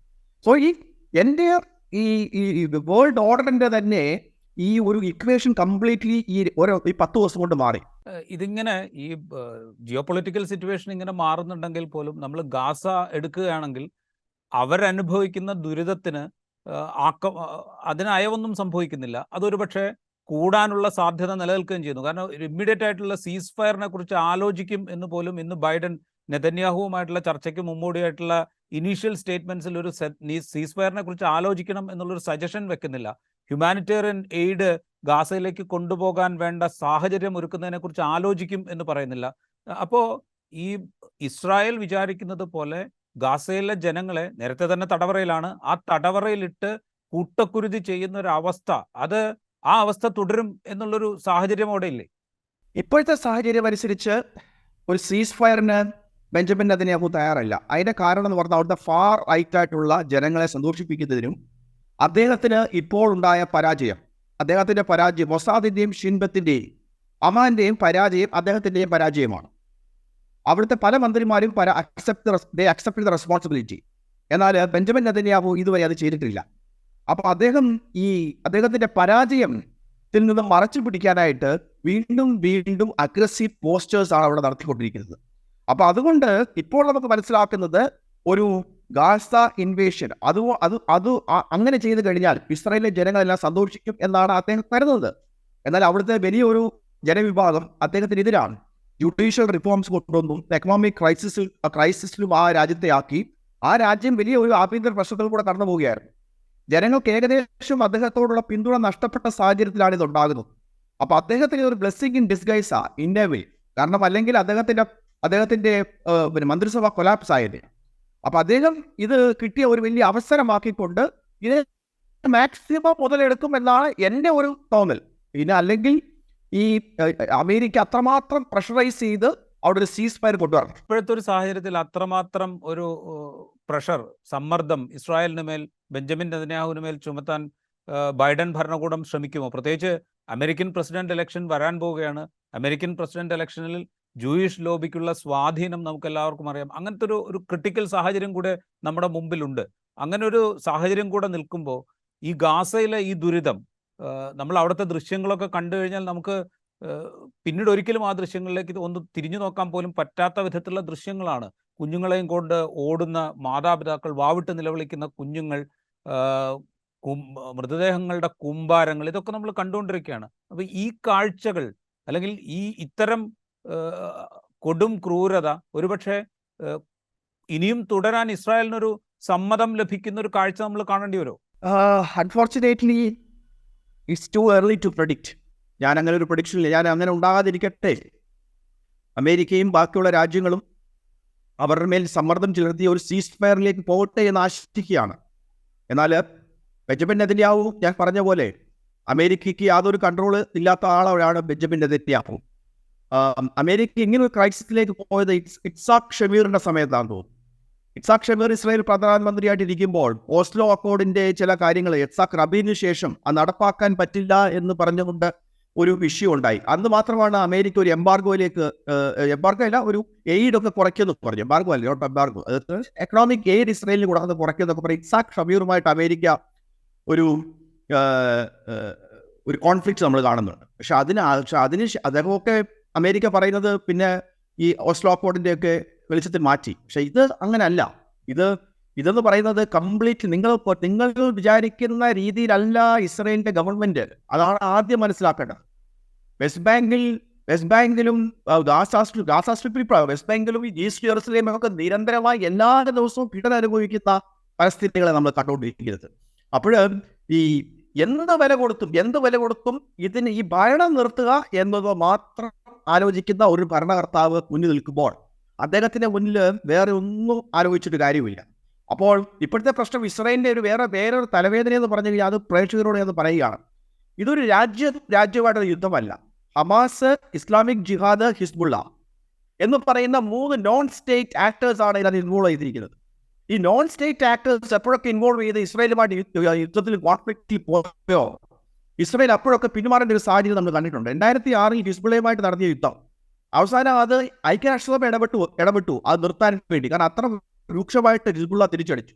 സോ ഈ എന്റെ ഈ ഈ വേൾഡ് ഓർഡറിന്റെ തന്നെ ഈ ഒരു ഇക്വേഷൻ കംപ്ലീറ്റ്ലി ഈ ഓരോ ഈ പത്ത് ദിവസം കൊണ്ട് മാറി. ഇതിങ്ങനെ ഈ ജിയോ പൊളിറ്റിക്കൽ സിറ്റുവേഷൻ ഇങ്ങനെ മാറുന്നുണ്ടെങ്കിൽ പോലും നമ്മൾ ഗാസ എടുക്കുകയാണെങ്കിൽ അവരനുഭവിക്കുന്ന ദുരിതത്തിന് ആക്ക അതിന് അയവൊന്നും സംഭവിക്കുന്നില്ല. അതൊരു പക്ഷേ കൂടാനുള്ള സാധ്യത നിലനിൽക്കുകയും ചെയ്യുന്നു. കാരണം ഇമ്മീഡിയറ്റ് ആയിട്ടുള്ള സീസ് ഫയറിനെ കുറിച്ച് ആലോചിക്കും എന്ന് പോലും ഇന്ന് ബൈഡൻ നെതന്യാഹുവുമായിട്ടുള്ള ചർച്ചയ്ക്ക് മുമ്പോടിയായിട്ടുള്ള ഇനീഷ്യൽ സ്റ്റേറ്റ്മെന്റ്സിൽ ഒരു സീസ് ഫയറിനെ കുറിച്ച് ആലോചിക്കണം എന്നുള്ളൊരു സജഷൻ വെക്കുന്നില്ല. ഹ്യൂമാനിറ്റേറിയൻ എയ്ഡ് ഗാസയിലേക്ക് കൊണ്ടുപോകാൻ വേണ്ട സാഹചര്യം ഒരുക്കുന്നതിനെ കുറിച്ച് ആലോചിക്കും എന്ന് പറയുന്നില്ല. അപ്പോൾ ഈ ഇസ്രായേൽ വിചാരിക്കുന്നത് പോലെ ഗാസയിലെ ജനങ്ങളെ നേരത്തെ തന്നെ തടവറയിലാണ് ആ തടവറയിലിട്ട് കൂട്ടക്കുരുതി ചെയ്യുന്ന ഒരു അവസ്ഥ അത് ആ അവസ്ഥ തുടരും എന്നുള്ളൊരു സാഹചര്യം അവിടെ ഇല്ലേ? ഇപ്പോഴത്തെ സാഹചര്യം അനുസരിച്ച് ഒരു സീസ് ഫയറിന് ബെഞ്ചമിൻ നെതന്യാഹു തയ്യാറല്ല. അതിന്റെ കാരണം എന്ന് പറഞ്ഞാൽ അവിടുത്തെ ഫാർ റൈറ്റ് ആയിട്ടുള്ള ജനങ്ങളെ സന്തോഷിപ്പിക്കുന്നതിനും അദ്ദേഹത്തിന് ഇപ്പോൾ ഉണ്ടായ പരാജയം അദ്ദേഹത്തിന്റെ പരാജയം മൊസാദിന്റെയും ഷിൻബത്തിന്റെയും അമാന്റെയും പരാജയം അദ്ദേഹത്തിന്റെയും പരാജയമാണ്. അവിടുത്തെ പല മന്ത്രിമാരും പല accept they accept the responsibility എന്നാൽ ബെഞ്ചമിൻ നെതന്യാഹു ഇതുവരെ അത് ചെയ്തിട്ടില്ല. അപ്പോൾ അദ്ദേഹം ഈ അദ്ദേഹത്തിന്റെ പരാജയം ത്തിൽ നിന്ന് മറച്ചു പിടിക്കാനായിട്ട് വീണ്ടും വീണ്ടും അഗ്രസീവ് പോസ്റ്റേഴ്സ് ആണ് അവിടെ നടത്തിക്കൊണ്ടിരിക്കുന്നത്. അപ്പൊ അതുകൊണ്ട് ഇപ്പോൾ നമുക്ക് മനസ്സിലാക്കുന്നത് ഒരു ഗാസ ഇൻവേഷൻ അത് അത് അത് അങ്ങനെ ചെയ്തു കഴിഞ്ഞാൽ ഇസ്രായേലിലെ ജനങ്ങളെല്ലാം സന്തോഷിക്കും എന്നാണ് അദ്ദേഹം കരുതുന്നത്. എന്നാൽ അവിടുത്തെ വലിയൊരു ജനവിഭാഗം അദ്ദേഹത്തിന് എതിരാണ് ജുഡീഷ്യൽ റിഫോംസ് കൊണ്ടുവന്നു. എക്കണോമിക് ക്രൈസിസ് ക്രൈസിസിലും ആ രാജ്യത്തെ ആക്കി. ആ രാജ്യം വലിയ ഒരു ആഭ്യന്തര പ്രശ്നത്തിൽ കൂടെ കടന്നു പോവുകയായിരുന്നു. ജനങ്ങൾക്ക് ഏകദേശം അദ്ദേഹത്തോടുള്ള പിന്തുണ നഷ്ടപ്പെട്ട സാഹചര്യത്തിലാണ് ഇത് ഉണ്ടാകുന്നത്. അപ്പൊ അദ്ദേഹത്തിന് ഒരു ബ്ലെസ്സിങ് ഇൻ ഡിസ്ഗൈസാ ഇൻ എ വേ കാരണം അല്ലെങ്കിൽ അദ്ദേഹത്തിന്റെ അദ്ദേഹത്തിന്റെ ഏഹ്, പിന്നെ മന്ത്രിസഭ കൊലാപ്സ് ആയത്. അപ്പം അദ്ദേഹം ഇത് കിട്ടിയ ഒരു വലിയ അവസരമാക്കിക്കൊണ്ട് ഇത് മാക്സിമം മുതലെടുക്കും എന്നാണ് എന്റെ ഒരു തോന്നൽ. പിന്നെ അല്ലെങ്കിൽ ഈ അമേരിക്ക അത്രമാത്രം പ്രഷറൈസ് ചെയ്ത് അവിടെ ഒരു സീസ് ഫയർ കൊണ്ടുവരണം. ഇപ്പോഴത്തെ ഒരു സാഹചര്യത്തിൽ അത്രമാത്രം ഒരു പ്രഷർ സമ്മർദ്ദം ഇസ്രായേലിന് മേൽ ബെഞ്ചമിൻ നെതന്യാഹുവിന് മേൽ ചുമത്താൻ ബൈഡൻ ഭരണകൂടം ശ്രമിക്കുമോ? പ്രത്യേകിച്ച് അമേരിക്കൻ പ്രസിഡന്റ് ഇലക്ഷൻ വരാൻ പോവുകയാണ്. അമേരിക്കൻ പ്രസിഡന്റ് ഇലക്ഷനിൽ ജൂയിഷ് ലോബിക്കുള്ള സ്വാധീനം നമുക്ക് എല്ലാവർക്കും അറിയാം. അങ്ങനത്തെ ഒരു ഒരു ക്രിട്ടിക്കൽ സാഹചര്യം കൂടെ നമ്മുടെ മുമ്പിലുണ്ട്. അങ്ങനെ ഒരു സാഹചര്യം കൂടെ നിൽക്കുമ്പോൾ ഈ ഗാസയിലെ ഈ ദുരിതം നമ്മൾ അവിടുത്തെ ദൃശ്യങ്ങളൊക്കെ കണ്ടു കഴിഞ്ഞാൽ നമുക്ക് പിന്നീട് ഒരിക്കലും ആ ദൃശ്യങ്ങളിലേക്ക് ഒന്ന് തിരിഞ്ഞു നോക്കാൻ പോലും പറ്റാത്ത വിധത്തിലുള്ള ദൃശ്യങ്ങളാണ്. കുഞ്ഞുങ്ങളെയും കൊണ്ട് ഓടുന്ന മാതാപിതാക്കൾ വാവിട്ട് നിലവിളിക്കുന്ന കുഞ്ഞുങ്ങൾ മൃതദേഹങ്ങളുടെ കൂമ്പാരങ്ങൾ ഇതൊക്കെ നമ്മൾ കണ്ടുകൊണ്ടിരിക്കുകയാണ്. അപ്പൊ ഈ കാഴ്ചകൾ അല്ലെങ്കിൽ ഈ ഇത്തരം കൊടും ക്രൂരത. ഒരുപക്ഷെ ഇനിയും തുടരാൻ ഇസ്രായേലിനൊരു സമ്മതം ലഭിക്കുന്ന ഒരു കാഴ്ച നമ്മൾ കാണേണ്ടി വരുമോ unfortunately it's too early to predict ഞാൻ അങ്ങനെ ഒരു പ്രഡിക്ഷൻ ഇല്ല. ഞാൻ അങ്ങനെ ഉണ്ടാകാതിരിക്കട്ടെ. അമേരിക്കയും ബാക്കിയുള്ള രാജ്യങ്ങളും അവരുടെ മേൽ സമ്മർദ്ദം ചെലുത്തി ഒരു സീസ് ഫയറിലേക്ക് പോകട്ടെ എന്ന് ആശിക്കുകയാണ്. എന്നാൽ ബെഞ്ചമിൻ നെതന്യാവു ഞാൻ പറഞ്ഞ പോലെ അമേരിക്കയ്ക്ക് യാതൊരു കൺട്രോൾ ഇല്ലാത്ത ആളാണ് ബെഞ്ചമിൻ നെതന്യാവു അമേരിക്ക ഇങ്ങനെ ഒരു ക്രൈസിസിലേക്ക് പോയത് ഇറ്റ്സ് ഇറ്റ്സാക് ഷമീറിന്റെ സമയത്താണ് തോന്നുന്നു. ഇറ്റ്സാക് ഷമീർ ഇസ്രായേൽ പ്രധാനമന്ത്രിയായിട്ട് ഇരിക്കുമ്പോൾ ഓസ്ലോ അക്കോർഡിന്റെ ചില കാര്യങ്ങൾ ഇറ്റ്സാക് റബീന് ശേഷം അത് നടപ്പാക്കാൻ പറ്റില്ല എന്ന് പറഞ്ഞുകൊണ്ട് ഒരു വിഷയം ഉണ്ടായി. അന്ന് മാത്രമാണ് അമേരിക്ക ഒരു എംബാർഗോയിലേക്ക് എംബാർഗോ അല്ല ഒരു എയ്ഡ് ഒക്കെ കുറയ്ക്കുന്നു പറഞ്ഞു. എംബാർഗോ അല്ല നോട്ട് എംബാർഗോ എക്കണോമിക് എയ്ഡ് ഇസ്രായേലിന് കൊടുക്കുന്നത് കുറയ്ക്കുന്നൊക്കെ പറയും ഇറ്റ്സാക് ഷമീറുമായിട്ട് അമേരിക്ക ഒരു ഒരു കോൺഫ്ലിക്റ്റ് നമ്മൾ കാണുന്നുണ്ട്. പക്ഷെ അതിന് പക്ഷെ അതിന് അദ്ദേഹമൊക്കെ അമേരിക്ക പറയുന്നത് പിന്നെ ഈ ഓസ്ലോ അക്കോർഡിന്റെ ഒക്കെ വെളിച്ചത്തിൽ മാറ്റി. പക്ഷേ ഇത് അങ്ങനല്ല. ഇത് ഇതെന്ന് പറയുന്നത് കംപ്ലീറ്റ് നിങ്ങൾ നിങ്ങൾ വിചാരിക്കുന്ന രീതിയിലല്ല ഇസ്രയേലിന്റെ ഗവൺമെന്റ് അതാണ് ആദ്യം മനസ്സിലാക്കേണ്ടത്. വെസ്റ്റ് ബാങ്കിൽ വെസ്റ്റ് ബാങ്കിലും ഗാസ ഗാസ സ്ട്രിപ്പിൽ വെസ്റ്റ് ബാങ്കിലും ഈ ഈസ്റ്റ് ജെറുസലേമും ഒക്കെ നിരന്തരമായി എല്ലാ ദിവസവും പീഡനം അനുഭവിക്കുന്ന പരിസ്ഥിതികളെ നമ്മൾ കണ്ടുകൊണ്ടിരിക്കരുത് അപ്പോൾ ഈ എന്ത് വില കൊടുത്തും എന്ത് വില കൊടുത്തും ഇതിന് ഈ ഭരണം നിർത്തുക എന്നത് മാത്രം ആലോചിക്കുന്ന ഒരു ഭരണകർത്താവ് മുന്നിൽ നിൽക്കുമ്പോൾ അദ്ദേഹത്തിന്റെ മുന്നിൽ വേറെ ഒന്നും ആലോചിച്ചിട്ട് കാര്യമില്ല. അപ്പോൾ ഇപ്പോഴത്തെ പ്രശ്നം ഇസ്രായേലിന്റെ ഒരു വേറെ വേറൊരു തലവേദന എന്ന് പറഞ്ഞു കഴിഞ്ഞാൽ അത് പ്രേക്ഷകരോട് എന്ന് പറയുകയാണ്. ഇതൊരു രാജ്യ രാജ്യമായിട്ടുള്ള യുദ്ധമല്ല. ഹമാസ് ഇസ്ലാമിക് ജിഹാദ് ഹിസ്ബുള്ള എന്ന് പറയുന്ന മൂന്ന് നോൺ സ്റ്റേറ്റ് ആക്ടേഴ്സ് ആണ് ഇതിനകത്ത് ഇൻവോൾവ് ചെയ്തിരിക്കുന്നത്. ഈ നോൺ സ്റ്റേറ്റ് ആക്ടേഴ്സ് എപ്പോഴൊക്കെ ഇൻവോൾവ് ചെയ്ത് ഇസ്രായേലുമായിട്ട് യുദ്ധ- യുദ്ധത്തിൽ കോൺഫ്ലിക്റ്റിൽ പോയോ? ഇസ്രായേൽ അപ്പോഴൊക്കെ പിന്മാറേണ്ട ഒരു സാഹചര്യം നമ്മൾ കണ്ടിട്ടുണ്ട്. രണ്ടായിരത്തി ആറിൽ ഹിസ്ബുളയുമായിട്ട് നടത്തിയ യുദ്ധം അവസാനം അത് ഐക്യരാഷ്ട്രസഭ ഇടപെട്ടു ഇടപെട്ടു. അത് നിർത്താൻ വേണ്ടി. കാരണം അത്ര രൂക്ഷമായിട്ട് ഹിസ്ബുള്ള തിരിച്ചടിച്ചു.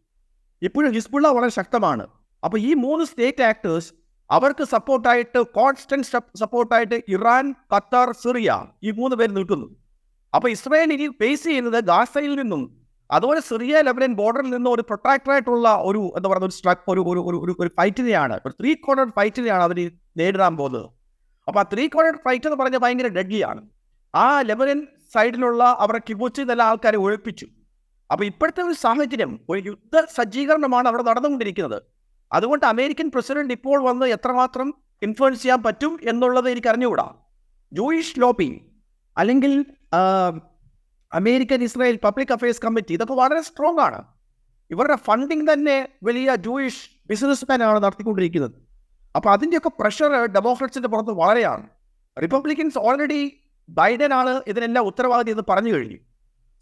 ഇപ്പോഴും ഹിസ്ബുള്ള വളരെ ശക്തമാണ്. അപ്പോൾ ഈ മൂന്ന് സ്റ്റേറ്റ് ആക്ടേഴ്സ് അവർക്ക് സപ്പോർട്ടായിട്ട് കോൺസ്റ്റന്റ് സപ്പോർട്ടായിട്ട് ഇറാൻ ഖത്തർ സിറിയ ഈ മൂന്ന് പേര് നീട്ടുന്നു അപ്പോൾ ഇസ്രായേൽ ഇനി ഫേസ് ചെയ്യുന്നത് ഗാസയിൽ നിന്നും അതുപോലെ സിറിയ ലെബനൻ ബോർഡറിൽ നിന്ന് ഒരു പ്രൊട്ടക്ടറായിട്ടുള്ള ഒരു എന്താ പറയുക ഒരു സ്ട്രക് ഒരു ഒരു ഒരു ഒരു ഫൈറ്റിനെയാണ് ഒരു ത്രീ കോർണർ ഫൈറ്റിനെയാണ് അവർ നേരിടാൻ പോകുന്നത്. അപ്പോൾ ആ ത്രീ കോർണർ ഫൈറ്റ് എന്ന് പറഞ്ഞാൽ ഭയങ്കര ഡെഡ്ലിയാണ് ആ ലെബനൻ സൈഡിലുള്ള അവരുടെ കിബൂച്ചിൽ നിന്നെല്ലാം ആൾക്കാരെ ഒഴിപ്പിച്ചു. അപ്പോൾ ഇപ്പോഴത്തെ ഒരു സാഹചര്യം ഒരു യുദ്ധ സജ്ജീകരണമാണ് അവിടെ നടന്നുകൊണ്ടിരിക്കുന്നത്. അതുകൊണ്ട് അമേരിക്കൻ പ്രസിഡന്റ് ഇപ്പോൾ വന്ന് എത്രമാത്രം ഇൻഫ്ലുവൻസ് ചെയ്യാൻ പറ്റും എന്നുള്ളത് എനിക്ക് അറിഞ്ഞുകൂടാ. ജൂയിഷ് ലോബി അല്ലെങ്കിൽ American Israel public affairs committee ഇതൊക്കെ വളരെ സ്ട്രോങ് ആണ്. ഇവരുടെ ഫണ്ടിങ് തന്നെ വലിയ ജൂയിഷ് ബിസിനസ്മാനാണ് നടത്തിക്കൊണ്ടിരിക്കുന്നത്. അപ്പോൾ അതിന്റെയൊക്കെ പ്രഷർ ഡെമോക്രറ്റ്സിന്റെ പുറത്ത് വളരെയാണ്. റിപ്പബ്ലിക്കൻസ് ഓൾറെഡി ബൈഡൻ ആണ് ഇതിനെല്ലാം ഉത്തരവാദി എന്ന് പറഞ്ഞു കഴിഞ്ഞു.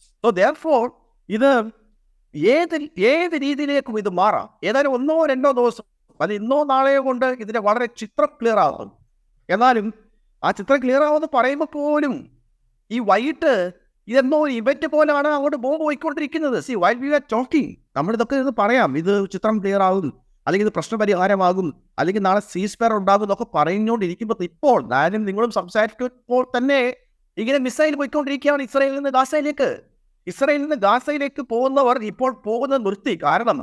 സോ ദർ ഫോർ ഇത് ഏത് ഏത് രീതിയിലേക്കും ഇത് മാറാം. ഏതായാലും ഒന്നോ രണ്ടോ ദിവസം അത് ഇന്നോ നാളെയോ കൊണ്ട് ഇതിന്റെ വളരെ ചിത്രം ക്ലിയർ ആകും. എന്നാലും ആ ചിത്രം ക്ലിയർ ആവുമെന്ന് പറയുമ്പോൾ പോലും ഈ വൈകിട്ട് ഇതെന്നോ ഒരു ഇവന്റ് പോലെയാണ് അങ്ങോട്ട് ബോംബ് പോയിക്കൊണ്ടിരിക്കുന്നത്. See why we are talking നമ്മളിതൊക്കെ ഇത് പറയാം. ഇത് ചിത്രം ക്ലിയർ ആകും അല്ലെങ്കിൽ ഇത് പ്രശ്നപരിഹാരമാകും അല്ലെങ്കിൽ നാളെ സീസ്പെയർ ഉണ്ടാകും എന്നൊക്കെ പറഞ്ഞുകൊണ്ടിരിക്കുമ്പോൾ ഇപ്പോൾ ഞാനും നിങ്ങളും സംസാരിക്കുമ്പോൾ തന്നെ ഇങ്ങനെ മിസൈൽ പോയിക്കൊണ്ടിരിക്കുകയാണ് ഇസ്രയേലിൽ നിന്ന് ഗാസയിലേക്ക്. ഇസ്രയേലിൽ നിന്ന് ഗാസയിലേക്ക് പോകുന്നവർ ഇപ്പോൾ പോകുന്നത് നിർത്തി. കാരണം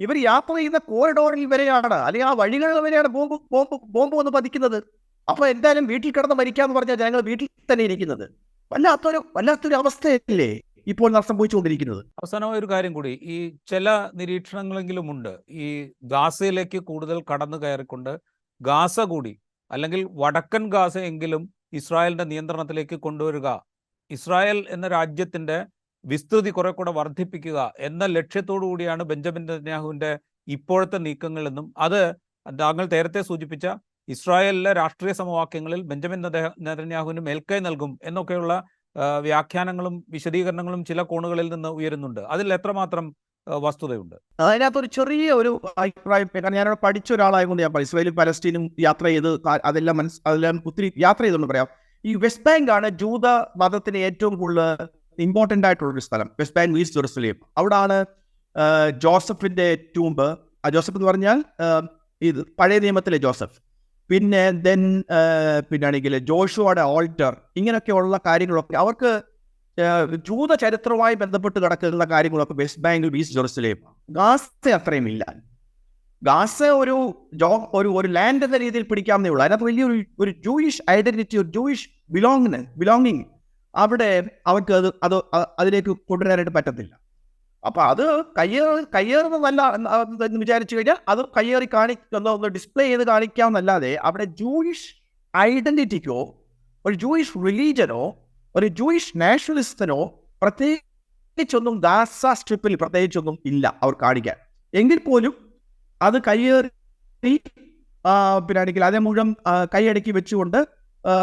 ഇവർ യാത്ര ചെയ്യുന്ന കോറിഡോറിൽ വരെയാണ് അല്ലെങ്കിൽ ആ വഴികളിൽ വരെയാണ് ബോംബ് ബോംബ് ബോംബ് വന്ന് പതിക്കുന്നത്. അപ്പോൾ എന്തായാലും വീട്ടിൽ കിടന്ന് മരിക്കാന്ന് പറഞ്ഞാൽ ജനങ്ങൾ വീട്ടിൽ തന്നെ ഇരിക്കുന്നത്. വല്ലാത്തൊരു വല്ലാത്തൊരു അവസ്ഥയല്ലേ ഇപ്പോൾ സംഭവിച്ചുകൊണ്ടിരിക്കുന്നത്? അവസാനമായ ഒരു കാര്യം കൂടി. ഈ ചില നിരീക്ഷണങ്ങളെങ്കിലും ഉണ്ട് ഈ ഗാസയിലേക്ക് കൂടുതൽ കടന്നു കയറിക്കൊണ്ട് ഗാസ കൂടി അല്ലെങ്കിൽ വടക്കൻ ഗാസ എങ്കിലും ഇസ്രായേലിന്റെ നിയന്ത്രണത്തിലേക്ക് കൊണ്ടുവരിക ഇസ്രായേൽ എന്ന രാജ്യത്തിന്റെ വിസ്തൃതി കുറെ കൂടെ വർദ്ധിപ്പിക്കുക എന്ന ലക്ഷ്യത്തോടു കൂടിയാണ് ബെഞ്ചമിൻ നെതന്യാഹുവിന്റെ ഇപ്പോഴത്തെ നീക്കങ്ങളെന്നും അത് താങ്കൾ നേരത്തെ സൂചിപ്പിച്ച ഇസ്രായേലിലെ രാഷ്ട്രീയ സമവാക്യങ്ങളിൽ ബെഞ്ചമിൻ നെത- നെതന്യാഹുവിന് മേൽക്കൈ നൽകും എന്നൊക്കെയുള്ള വ്യാഖ്യാനങ്ങളും വിശദീകരണങ്ങളും ചില കോണുകളിൽ നിന്ന് ഉയരുന്നുണ്ട്. അതിൽ എത്രമാത്രം വസ്തുതയുണ്ട്? അതിനകത്ത് ഒരു ചെറിയ ഒരു അഭിപ്രായം കാരണം ഞാനവിടെ പഠിച്ച ഒരാളായതുകൊണ്ട് ഞാൻ പറയും ഇസ്രായേലും പലസ്തീനും യാത്ര ചെയ്ത് അതെല്ലാം മനസ് അതെല്ലാം ഒത്തിരി യാത്ര ചെയ്തുകൊണ്ട് പറയാം. ഈ വെസ്റ്റ് ബാങ്ക് ആണ് ജൂത മതത്തിന് ഏറ്റവും കൂടുതൽ ഇമ്പോർട്ടന്റ് ആയിട്ടുള്ള ഒരു സ്ഥലം വെസ്റ്റ് ബാങ്ക് ഈസ്റ്റ് ജെറുസലേം. അവിടാണ് ജോസഫിന്റെ ടൂമ്പ് ആ ജോസഫ് എന്ന് പറഞ്ഞാൽ ഇത് പഴയ നിയമത്തിലെ ജോസഫ്. പിന്നെ ദെൻ പിന്നാണെങ്കിൽ ജോഷുവയുടെ ഓൾട്ടർ ഇങ്ങനെയൊക്കെയുള്ള കാര്യങ്ങളൊക്കെ അവർക്ക് ജൂത ചരിത്രവുമായി ബന്ധപ്പെട്ട് കിടക്കുന്ന കാര്യങ്ങളൊക്കെ വെസ്റ്റ് ബാങ്കിൽ ഈസ്റ്റ് ജെറുസലേം. ഗാസ അത്രയും ഇല്ല. ഗാസ ഒരു ജോ ഒരു ഒരു ലാൻഡ് എന്ന രീതിയിൽ പിടിക്കാവുന്നേ ഉള്ളൂ. അതിനകത്ത് വലിയൊരു ഒരു ജൂയിഷ് ഐഡന്റിറ്റി ഒരു ജൂയിഷ് ബിലോങ്ങിന് ബിലോങ്ങിങ് അവിടെ അവർക്ക് അത് അത് അതിലേക്ക് കൊണ്ടുവരാനായിട്ട് പറ്റത്തില്ല. അപ്പൊ അത് കയ്യേറി കയ്യേറുന്നതല്ല എന്ന് വിചാരിച്ചു കഴിഞ്ഞാൽ അത് കയ്യേറി കാണിക്കുന്ന ഒന്ന് ഡിസ്പ്ലേ ചെയ്ത് കാണിക്കാമെന്നല്ലാതെ അവിടെ ജൂയിഷ് ഐഡന്റിറ്റിക്കോ ഒരു ജൂയിഷ് റിലീജനോ ഒരു ജൂയിഷ് നാഷണലിസ്റ്റിനോ പ്രത്യേകിച്ചൊന്നും ദാസ സ്ട്രിപ്പിൽ പ്രത്യേകിച്ചൊന്നും ഇല്ല അവർ കാണിക്കാൻ. എങ്കിൽ പോലും അത് കയ്യേറി പിന്നെ പിന്നാണെങ്കിൽ അതേ മുഴുവൻ കൈയടക്കി വെച്ചുകൊണ്ട്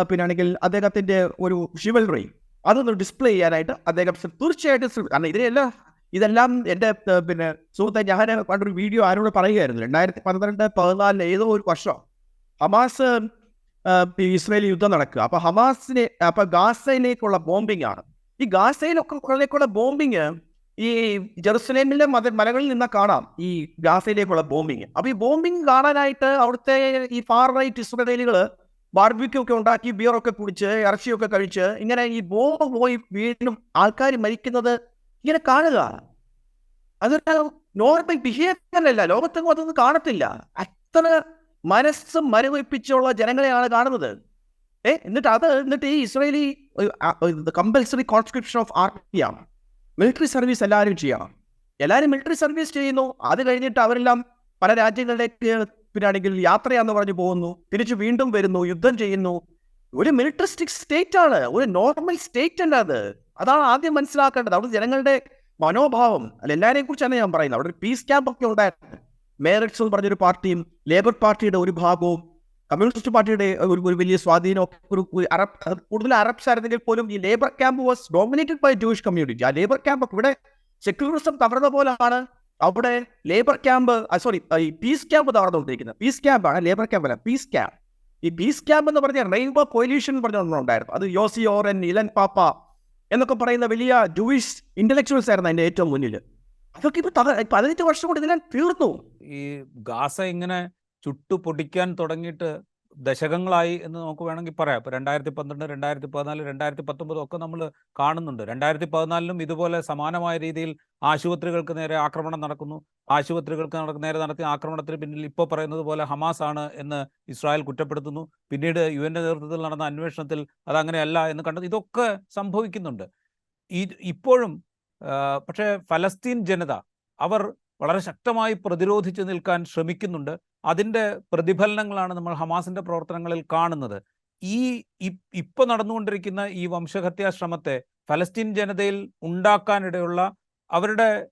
പിന്നെ അദ്ദേഹത്തിന്റെ ഒരു ഷിവൽറി അതൊന്ന് ഡിസ്പ്ലേ ചെയ്യാനായിട്ട് അദ്ദേഹം തീർച്ചയായിട്ടും കാരണം ഇതിനെല്ലാം ഇതെല്ലാം എന്റെ പിന്നെ സുഹൃത്തെ ഞാൻ പണ്ടൊരു വീഡിയോ ആരോട് പറയുകയായിരുന്നു. രണ്ടായിരത്തി പന്ത്രണ്ട് പതിനാലിന് ഏതോ ഒരു വർഷം ഹമാസ് ഈ യുദ്ധം നടക്കുക. അപ്പൊ ഹമാസിനെ അപ്പൊ ഗാസയിലേക്കുള്ള ബോംബിംഗ് ആണ്. ഈ ഗാസയിലൊക്കെ കുറേക്കുള്ള ബോംബിങ് ഈ ജെറുസലേമിലെ മത മലകളിൽ നിന്ന് കാണാം ഈ ഗാസയിലേക്കുള്ള ബോംബിങ് അപ്പൊ ഈ ബോംബിങ് കാണാനായിട്ട് അവിടുത്തെ ഈ ഫാർ റൈറ്റ് ഇസ്രയേലികൾ ബാർബിക്യൂ ഉണ്ടാക്കി ബിയറൊക്കെ കുടിച്ച് ഇറച്ചിയൊക്കെ കഴിച്ച് ഇങ്ങനെ ഈ ബോംബ് പോയി വീണ്ടും ആൾക്കാർ മരിക്കുന്നത് ഇങ്ങനെ കാണുക. അതൊരു നോർമൽ ബിഹേവിയർ അല്ല ലോകത്തെങ്ങും അതൊന്നും കാണത്തില്ല. അത്ര മനസ്സ് മരവിപ്പിച്ചുള്ള ജനങ്ങളെയാണ് കാണുന്നത്. ഏ എന്നിട്ട് അത് എന്നിട്ട് ഈ ഇസ്രയേലി കമ്പൽസറി കോൺസ്ക്രിപ്ഷൻ ഓഫ് ആർമിയാണ് മിലിറ്ററി സർവീസ് എല്ലാവരും ചെയ്യണം എല്ലാവരും മിലിറ്ററി സർവീസ് ചെയ്യുന്നു. അത് കഴിഞ്ഞിട്ട് അവരെല്ലാം പല രാജ്യങ്ങളിലേക്ക് പിന്നാണെങ്കിൽ യാത്രയാന്ന് പറഞ്ഞു പോകുന്നു. തിരിച്ചു വീണ്ടും വരുന്നു. യുദ്ധം ചെയ്യുന്നു. ഒരു മിലിറ്ററിസ്റ്റിക് സ്റ്റേറ്റ് ആണ്. ഒരു നോർമൽ സ്റ്റേറ്റ് അല്ല അത്. അതാണ് ആദ്യം മനസ്സിലാക്കേണ്ടത്. അവിടെ ജനങ്ങളുടെ മനോഭാവം അല്ല എല്ലാവരെയും കുറിച്ച് കുറിച്ചാണ് ഞാൻ പറയുന്നത്. അവിടെ ഒരു പീസ് ക്യാമ്പ് ഒക്കെ ഉണ്ടായിരുന്നു. മേറിറ്റ്സ് എന്ന് പറഞ്ഞൊരു പാർട്ടിയും ലേബർ പാർട്ടിയുടെ ഒരു ഭാഗവും കമ്മ്യൂണിസ്റ്റ് പാർട്ടിയുടെ ഒരു ഒരു വലിയ സ്വാധീനം ഒരു അറബ് കൂടുതൽ അറബ്സ് ആയിരുന്നെങ്കിൽ പോലും ഈ labour camp was dominated by Jewish community ആ ലേബർ ക്യാമ്പ് ഇവിടെ സെക്യുലറിസം തകർന്ന പോലെയാണ് അവിടെ ലേബർ ക്യാമ്പ് സോറി ഈ പീസ് ക്യാമ്പ് തകർന്നുകൊണ്ടിരിക്കുന്നത്. പീസ് ആണ് ലേബർ ക്യാമ്പ് അല്ല പീസ് ക്യാമ്പ് ഈ പീസ് ക്യാമ്പ് എന്ന് പറഞ്ഞ റെയിൻബോ കൊയിലീഷൻ എന്ന് പറഞ്ഞ ഒന്നുണ്ടായിരുന്നു അത് യോസി ഓറൻ ഇലൻ പാപ്പ എന്നൊക്കെ പറയുന്ന വലിയ ജൂയിഷ് ഇന്റലക്ച്വൽസ് ആയിരുന്നു അതിന്റെ ഏറ്റവും മുന്നിൽ. അതൊക്കെ ഇപ്പൊ പതിനെട്ട് വർഷം കൊണ്ട് ഇതിനെ തീർന്നു. ഈ ഗാസ ഇങ്ങനെ ചുട്ടു പൊടിക്കാൻ തുടങ്ങിയിട്ട് ദശകങ്ങളായി എന്ന് നമുക്ക് വേണമെങ്കിൽ പറയാം. ഇപ്പോൾ രണ്ടായിരത്തി പന്ത്രണ്ട് രണ്ടായിരത്തി പതിനാല് രണ്ടായിരത്തി പത്തൊമ്പത് ഒക്കെ നമ്മൾ കാണുന്നുണ്ട്. രണ്ടായിരത്തി പതിനാലിലും ഇതുപോലെ സമാനമായ രീതിയിൽ ആശുപത്രികൾക്ക് നേരെ ആക്രമണം നടക്കുന്നു. ആശുപത്രികൾക്ക് നേരെ നടത്തിയ ആക്രമണത്തിന് പിന്നിൽ ഇപ്പോൾ പറയുന്നത് പോലെ ഹമാസ് ആണ് എന്ന് ഇസ്രായേൽ കുറ്റപ്പെടുത്തുന്നു. പിന്നീട് യു എന്റെ നേതൃത്വത്തിൽ നടന്ന അന്വേഷണത്തിൽ അത് അങ്ങനെയല്ല എന്ന് കണ്ടത്. ഇതൊക്കെ സംഭവിക്കുന്നുണ്ട്. ഈ ഇപ്പോഴും പക്ഷേ ഫലസ്തീൻ ജനത അവർ വളരെ ശക്തമായി പ്രതിരോധിച്ച് നിൽക്കാൻ ശ്രമിക്കുന്നുണ്ട്. അതിന്റെ പ്രതിഫലനങ്ങളാണ് നമ്മൾ ഹമാസിന്റെ പ്രവർത്തനങ്ങളിൽ കാണുന്നത്. ഈ ഇപ്പൊ നടന്നുകൊണ്ടിരിക്കുന്ന ഈ വംശഹത്യാ ശ്രമത്തെ ഫലസ്തീൻ ജനതയിൽ ഉണ്ടാക്കാനിടയുള്ള അവരുടെ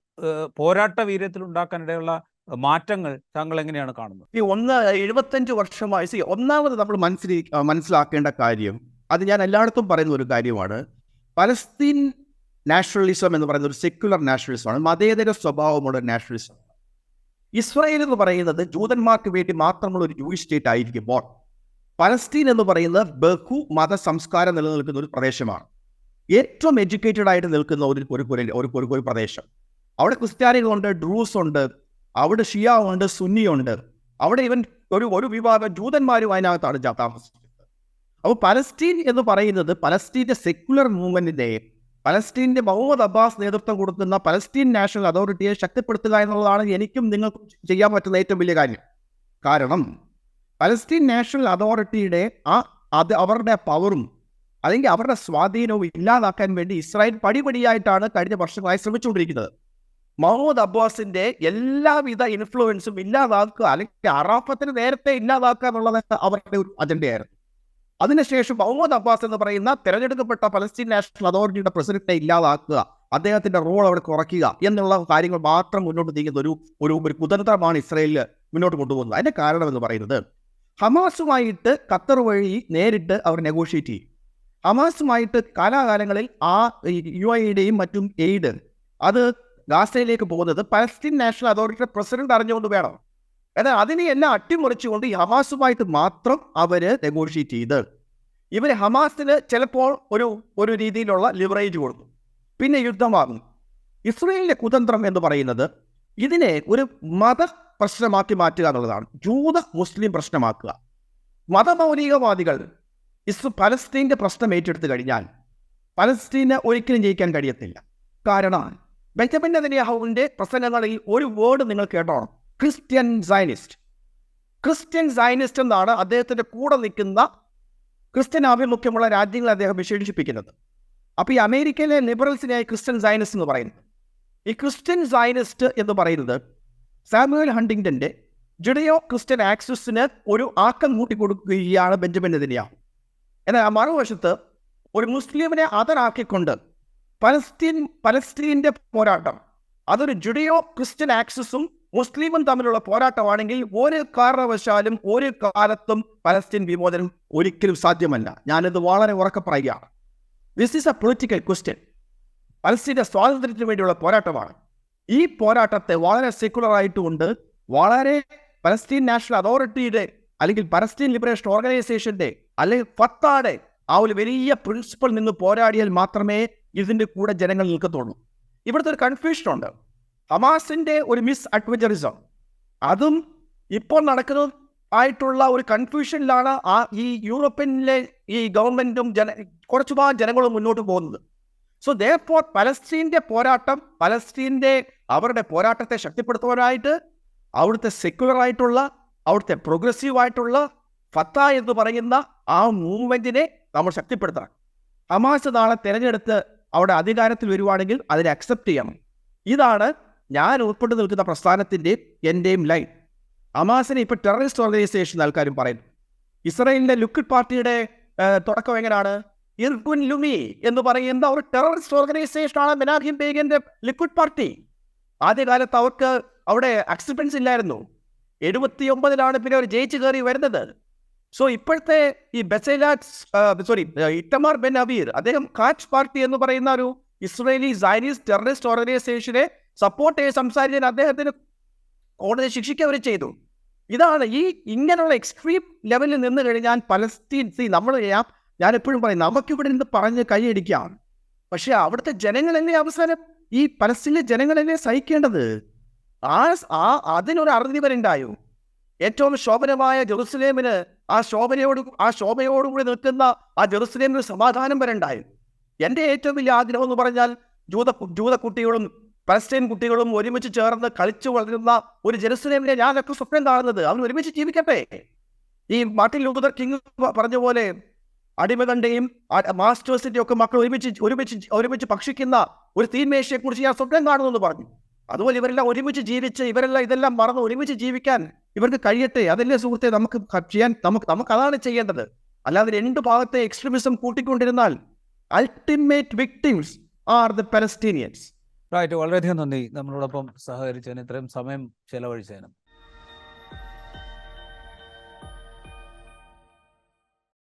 പോരാട്ട വീര്യത്തിൽ ഉണ്ടാക്കാനിടയുള്ള മാറ്റങ്ങൾ താങ്കൾ എങ്ങനെയാണ് കാണുന്നത്? ഈ ഒന്ന് എഴുപത്തഞ്ച് വർഷമായി സി ഒന്നാമത് നമ്മൾ മനസ്സിൽ മനസ്സിലാക്കേണ്ട കാര്യം അത് ഞാൻ എല്ലായിടത്തും പറയുന്ന ഒരു കാര്യമാണ്. പലസ്തീൻ നാഷണലിസം എന്ന് പറയുന്ന ഒരു സെക്യുലർ നാഷണലിസമാണ് മതേതര സ്വഭാവമുള്ള നാഷണലിസം ഇസ്രായേൽ എന്ന് പറയുന്നത് ജൂതന്മാർക്ക് വേണ്ടി മാത്രമുള്ള ഒരു ജൂയിഷ് സ്റ്റേറ്റ് ആയിരിക്കുമ്പോൾ പലസ്തീൻ എന്ന് പറയുന്നത് ബഹു മത സംസ്കാരം നിലനിൽക്കുന്ന ഒരു പ്രദേശമാണ്. ഏറ്റവും എഡ്യൂക്കേറ്റഡ് ആയിട്ട് നിൽക്കുന്ന ഒരു ഒരു ഒരു ഒരു പ്രദേശം. അവിടെ ക്രിസ്ത്യാനികളുണ്ട് ഡ്രൂസ് ഉണ്ട് അവിടെ ഷിയ ഉണ്ട് സുന്നി ഉണ്ട്. അവിടെ ഇവൻ ഒരു ഒരു വിഭാഗം ജൂതന്മാരും അതിനകത്താണ് താമസിക്കുന്നത്. അപ്പോൾ പലസ്തീൻ എന്ന് പറയുന്നത് പലസ്തീന്റെ സെക്യുലർ മൂവ്മെന്റിന്റെ പലസ്തീന്റെ മുഹമ്മദ് അബ്ബാസ് നേതൃത്വം കൊടുക്കുന്ന പലസ്തീൻ നാഷണൽ അതോറിറ്റിയെ ശക്തിപ്പെടുത്തുക എന്നുള്ളതാണ് എനിക്കും നിങ്ങൾക്കും ചെയ്യാൻ പറ്റുന്ന ഏറ്റവും വലിയ കാര്യം. കാരണം പലസ്തീൻ നാഷണൽ അതോറിറ്റിയുടെ ആ അത് അവരുടെ പവറും അല്ലെങ്കിൽ അവരുടെ സ്വാധീനവും ഇല്ലാതാക്കാൻ വേണ്ടി ഇസ്രായേൽ പടിപടിയായിട്ടാണ് കഴിഞ്ഞ വർഷങ്ങളായി ശ്രമിച്ചുകൊണ്ടിരിക്കുന്നത്. മുഹമ്മദ് അബ്ബാസിന്റെ എല്ലാവിധ ഇൻഫ്ലുവൻസും ഇല്ലാതാക്കുക അല്ലെങ്കിൽ അറാഫത്തിന് നേരത്തെ ഇല്ലാതാക്കുക എന്നുള്ളത് അവരുടെ ഒരു അജണ്ടയായിരുന്നു അതിനുശേഷം മുഹമ്മദ് അബ്ബാസ് എന്ന് പറയുന്ന തെരഞ്ഞെടുക്കപ്പെട്ട പലസ്തീൻ നാഷണൽ അതോറിറ്റിയുടെ പ്രസിഡന്റിനെ ഇല്ലാതാക്കുക അദ്ദേഹത്തിന്റെ റോൾ അവിടെ കുറയ്ക്കുക എന്നുള്ള കാര്യങ്ങൾ മാത്രം മുന്നോട്ട് നീങ്ങുന്ന ഒരു ഒരു ഒരു കുതന്ത്രമാണ് ഇസ്രയേലിൽ മുന്നോട്ട് കൊണ്ടുപോകുന്നത്. അതിന്റെ കാരണം എന്ന് പറയുന്നത് ഹമാസുമായിട്ട് ഖത്തർ വഴി നേരിട്ട് അവർ നെഗോഷിയേറ്റ് ചെയ്യും. ഹമാസുമായിട്ട് കാലാകാലങ്ങളിൽ ആ യു ഐയുടെയും മറ്റും എയ്ഡ് അത് ഗാസയിലേക്ക് പോകുന്നത് പലസ്തീൻ നാഷണൽ അതോറിറ്റിയുടെ പ്രസിഡന്റ് അറിഞ്ഞുകൊണ്ട് വേണം. എന്നാൽ അതിനെ എല്ലാം അട്ടിമറിച്ചുകൊണ്ട് ഈ ഹമാസുമായിട്ട് മാത്രം അവർ നെഗോഷിയേറ്റ് ചെയ്ത്. ഇവർ ഹമാസിന് ചിലപ്പോൾ ഒരു ഒരു രീതിയിലുള്ള ലിവറേജ് കൊടുക്കും. പിന്നെ യുദ്ധമാകും ഇസ്രയേലിന്റെ കുതന്ത്രം എന്ന് പറയുന്നത് ഇതിനെ ഒരു മത പ്രശ്നമാക്കി മാറ്റുക എന്നുള്ളതാണ്. ജൂത മുസ്ലിം പ്രശ്നമാക്കുക. മതമൗലികവാദികൾ ഇസ് പലസ്തീന്റെ പ്രശ്നം ഏറ്റെടുത്ത് കഴിഞ്ഞാൽ പലസ്തീന് ഒരിക്കലും ജയിക്കാൻ കഴിയത്തില്ല. കാരണം ബെഞ്ചമിൻ നെതന്യാഹുവിന്റെ പ്രസംഗങ്ങളിൽ ഒരു വേർഡ് നിങ്ങൾ കേട്ടോണം. Christian Zionist. ക്രിസ്ത്യൻ സയനിസ്റ്റ് എന്നാണ് അദ്ദേഹത്തിന്റെ കൂടെ നിൽക്കുന്ന ക്രിസ്ത്യൻ ആഭിമുഖ്യമുള്ള രാജ്യങ്ങളെ അദ്ദേഹം വിശേഷിപ്പിക്കുന്നത്. അപ്പോൾ ഈ അമേരിക്കയിലെ ലിബറൽസിനെയായി ക്രിസ്ത്യൻ സയനിസ്റ്റ് എന്ന് പറയുന്നത് ഈ ക്രിസ്ത്യൻ സയനിസ്റ്റ് എന്ന് പറയുന്നത് സാമുവൽ ഹണ്ടിങ്ടന്റെ ജുഡയോ ക്രിസ്ത്യൻ ആക്സിസിന് ഒരു ആക്കം കൂട്ടിക്കൊടുക്കുകയാണ് ബെഞ്ചമിൻ നെതന്യാഹു. എന്നാൽ മറുവശത്ത് ഒരു മുസ്ലിമിനെ അതറാക്കിക്കൊണ്ട് പലസ്തീൻ പലസ്തീന്റെ പോരാട്ടം അതൊരു ജുഡിയോ ക്രിസ്ത്യൻ ആക്സിസും മുസ്ലിമും തമ്മിലുള്ള പോരാട്ടമാണെങ്കിൽ ഒരു കാരണവശാലും ഒരു കാലത്തും പലസ്തീൻ വിമോചനം ഒരിക്കലും സാധ്യമല്ല. ഞാനിത് വളരെ ഉറക്കെ പറയുകയാണ്. This is a political question പലസ്തീന്റെ സ്വാതന്ത്ര്യത്തിന് വേണ്ടിയുള്ള പോരാട്ടമാണ്. ഈ പോരാട്ടത്തെ വളരെ സെക്കുലർ ആയിട്ടുകൊണ്ട് വളരെ പലസ്തീൻ നാഷണൽ അതോറിറ്റിയുടെ അല്ലെങ്കിൽ പലസ്തീൻ ലിബറേഷൻ ഓർഗനൈസേഷന്റെ അല്ലെങ്കിൽ ഫത്താടെ ആ ഒരു വലിയ പ്രിൻസിപ്പൾ നിന്ന് പോരാടിയാൽ മാത്രമേ ഇതിന്റെ കൂടെ ജനങ്ങൾ നിൽക്കത്തുള്ളൂ. ഇവിടുത്തെ ഒരു കൺഫ്യൂഷൻ ഉണ്ട് ഹമാസിന്റെ ഒരു മിസ് അഡ്വഞ്ചറിസം. അതും ഇപ്പോൾ നടക്കുന്ന ആയിട്ടുള്ള ഒരു കൺഫ്യൂഷനിലാണ് ആ ഈ യൂറോപ്യനിലെ ഈ ഗവൺമെന്റും ജന ഭാഗം ജനങ്ങളും മുന്നോട്ട് പോകുന്നത്. സോ ദേ ഫോർ പലസ്തീന്റെ പോരാട്ടം പലസ്തീന്റെ അവരുടെ പോരാട്ടത്തെ ശക്തിപ്പെടുത്തുവാനായിട്ട് അവിടുത്തെ സെക്യുലർ ആയിട്ടുള്ള അവിടുത്തെ പ്രോഗ്രസീവ് ആയിട്ടുള്ള ഫത്ത എന്ന് പറയുന്ന ആ മൂവ്മെന്റിനെ നമ്മൾ ശക്തിപ്പെടുത്തണം. ഹമാസ് നാളെ തിരഞ്ഞെടുത്ത് അവിടെ അധികാരത്തിൽ വരുവാണെങ്കിൽ അതിനെ അക്സെപ്റ്റ് ചെയ്യണം. ഇതാണ് ഞാൻ ഉൾപ്പെട്ടു നിൽക്കുന്ന പ്രസ്ഥാനത്തിന്റെയും എന്റെയും ലൈൻ അമാസിനെ ഇപ്പോൾ ടെററിസ്റ്റ് ഓർഗനൈസേഷൻ ആൾക്കാരും പറയുന്നു. ഇസ്രായേലിന്റെ ലുക്കിഡ് പാർട്ടിയുടെ തുടക്കം എങ്ങനെയാണ്? ഇർഗുൻ ലുമി എന്ന് പറയുന്ന ഒരു ടെററിസ്റ്റ് ഓർഗനൈസേഷനാണ് മെനാഹിം ബേഗിന്റെ ലിക്വിഡ് പാർട്ടി. ആദ്യകാലത്ത് അവർക്ക് അവിടെ അക്സെപ്റ്റൻസ് ഇല്ലായിരുന്നു. എഴുപത്തി ഒമ്പതിലാണ് പിന്നെ അവർ ജയിച്ചു കയറി വരുന്നത്. സോ ഇപ്പോഴത്തെ ഈ ബെസൈലാറ്റ്സ് സോറി ഇറ്റമാർ ബെൻ അബീർ അദ്ദേഹം കാച്ച് പാർട്ടി എന്ന് പറയുന്ന ഒരു ഇസ്രയേലി സൈനീസ് ടെററിസ്റ്റ് ഓർഗനൈസേഷനെ സപ്പോർട്ട് ചെയ്ത് സംസാരിച്ചതിന് അദ്ദേഹത്തിന് കോടതി ശിക്ഷിക്കുക അവർ ചെയ്തു. ഇതാണ് ഈ ഇങ്ങനെയുള്ള എക്സ്ട്രീം ലെവലിൽ നിന്ന് കഴിഞ്ഞാൽ പലസ്തീൻ സി നമ്മൾ ചെയ്യാം ഞാൻ എപ്പോഴും പറയും നമുക്കിവിടെ നിന്ന് പറഞ്ഞ് കൈയടിക്കാം. പക്ഷെ അവിടുത്തെ ജനങ്ങളല്ലേ അവസാനം ഈ പലസ്തീനിലെ ജനങ്ങളല്ലേ സഹിക്കേണ്ടത്? ആ ആ അതിനൊരു അറുതി വരെ ഉണ്ടായോ? ഏറ്റവും ശോഭനമായ ജെറുസലേമിന് ആ ശോഭനയോട് ആ ശോഭയോടുകൂടി നിൽക്കുന്ന ആ ജെറുസലേമിന് സമാധാനം വരണ്ടായി എന്റെ ഏറ്റവും വലിയ ആഗ്രഹം എന്ന് പറഞ്ഞാൽ ജൂത ജൂത കുട്ടികളും പലസ്തീൻ കുട്ടികളും ഒരുമിച്ച് ചേർന്ന് കളിച്ചു വളരുന്ന ഒരു ജെറുസലേമിനെ ഞാനൊക്കെ സ്വപ്നം കാണുന്നത്. അവർ ഒരുമിച്ച് ജീവിക്കട്ടെ. ഈ മാർട്ടിൻ ലൂതർ കിങ് പറഞ്ഞ പോലെ അടിമകളുടെയും മാസ്റ്റേഴ്സിന്റെയും ഒക്കെ മക്കൾ ഒരുമിച്ച് ഒരുമിച്ച് ഒരുമിച്ച് ഭക്ഷിക്കുന്ന ഒരു തീന്മേശയെ കുറിച്ച് ഞാൻ സ്വപ്നം കാണുന്നു എന്ന് പറഞ്ഞു. അതുപോലെ ഇവരെല്ലാം ഒരുമിച്ച് ജീവിച്ച് ഇവരെല്ലാം ഇതെല്ലാം മറന്ന് ഒരുമിച്ച് ജീവിക്കാൻ ഇവർക്ക് കഴിയട്ടെ. അതല്ലേ സുഹൃത്തെ നമുക്ക് ചെയ്യാൻ നമുക്ക് നമുക്ക് അതാണ് ചെയ്യേണ്ടത്. അല്ലാതെ രണ്ട് ഭാഗത്തെ extremism കൂട്ടിക്കൊണ്ടിരുന്നാൽ ultimate victims are the Palestinians right വളരെയധികം നന്ദി. നമ്മളോടൊപ്പം സഹകരിച്ചതിന് ഇത്രയും സമയം ചെലവഴിച്ചതിനും.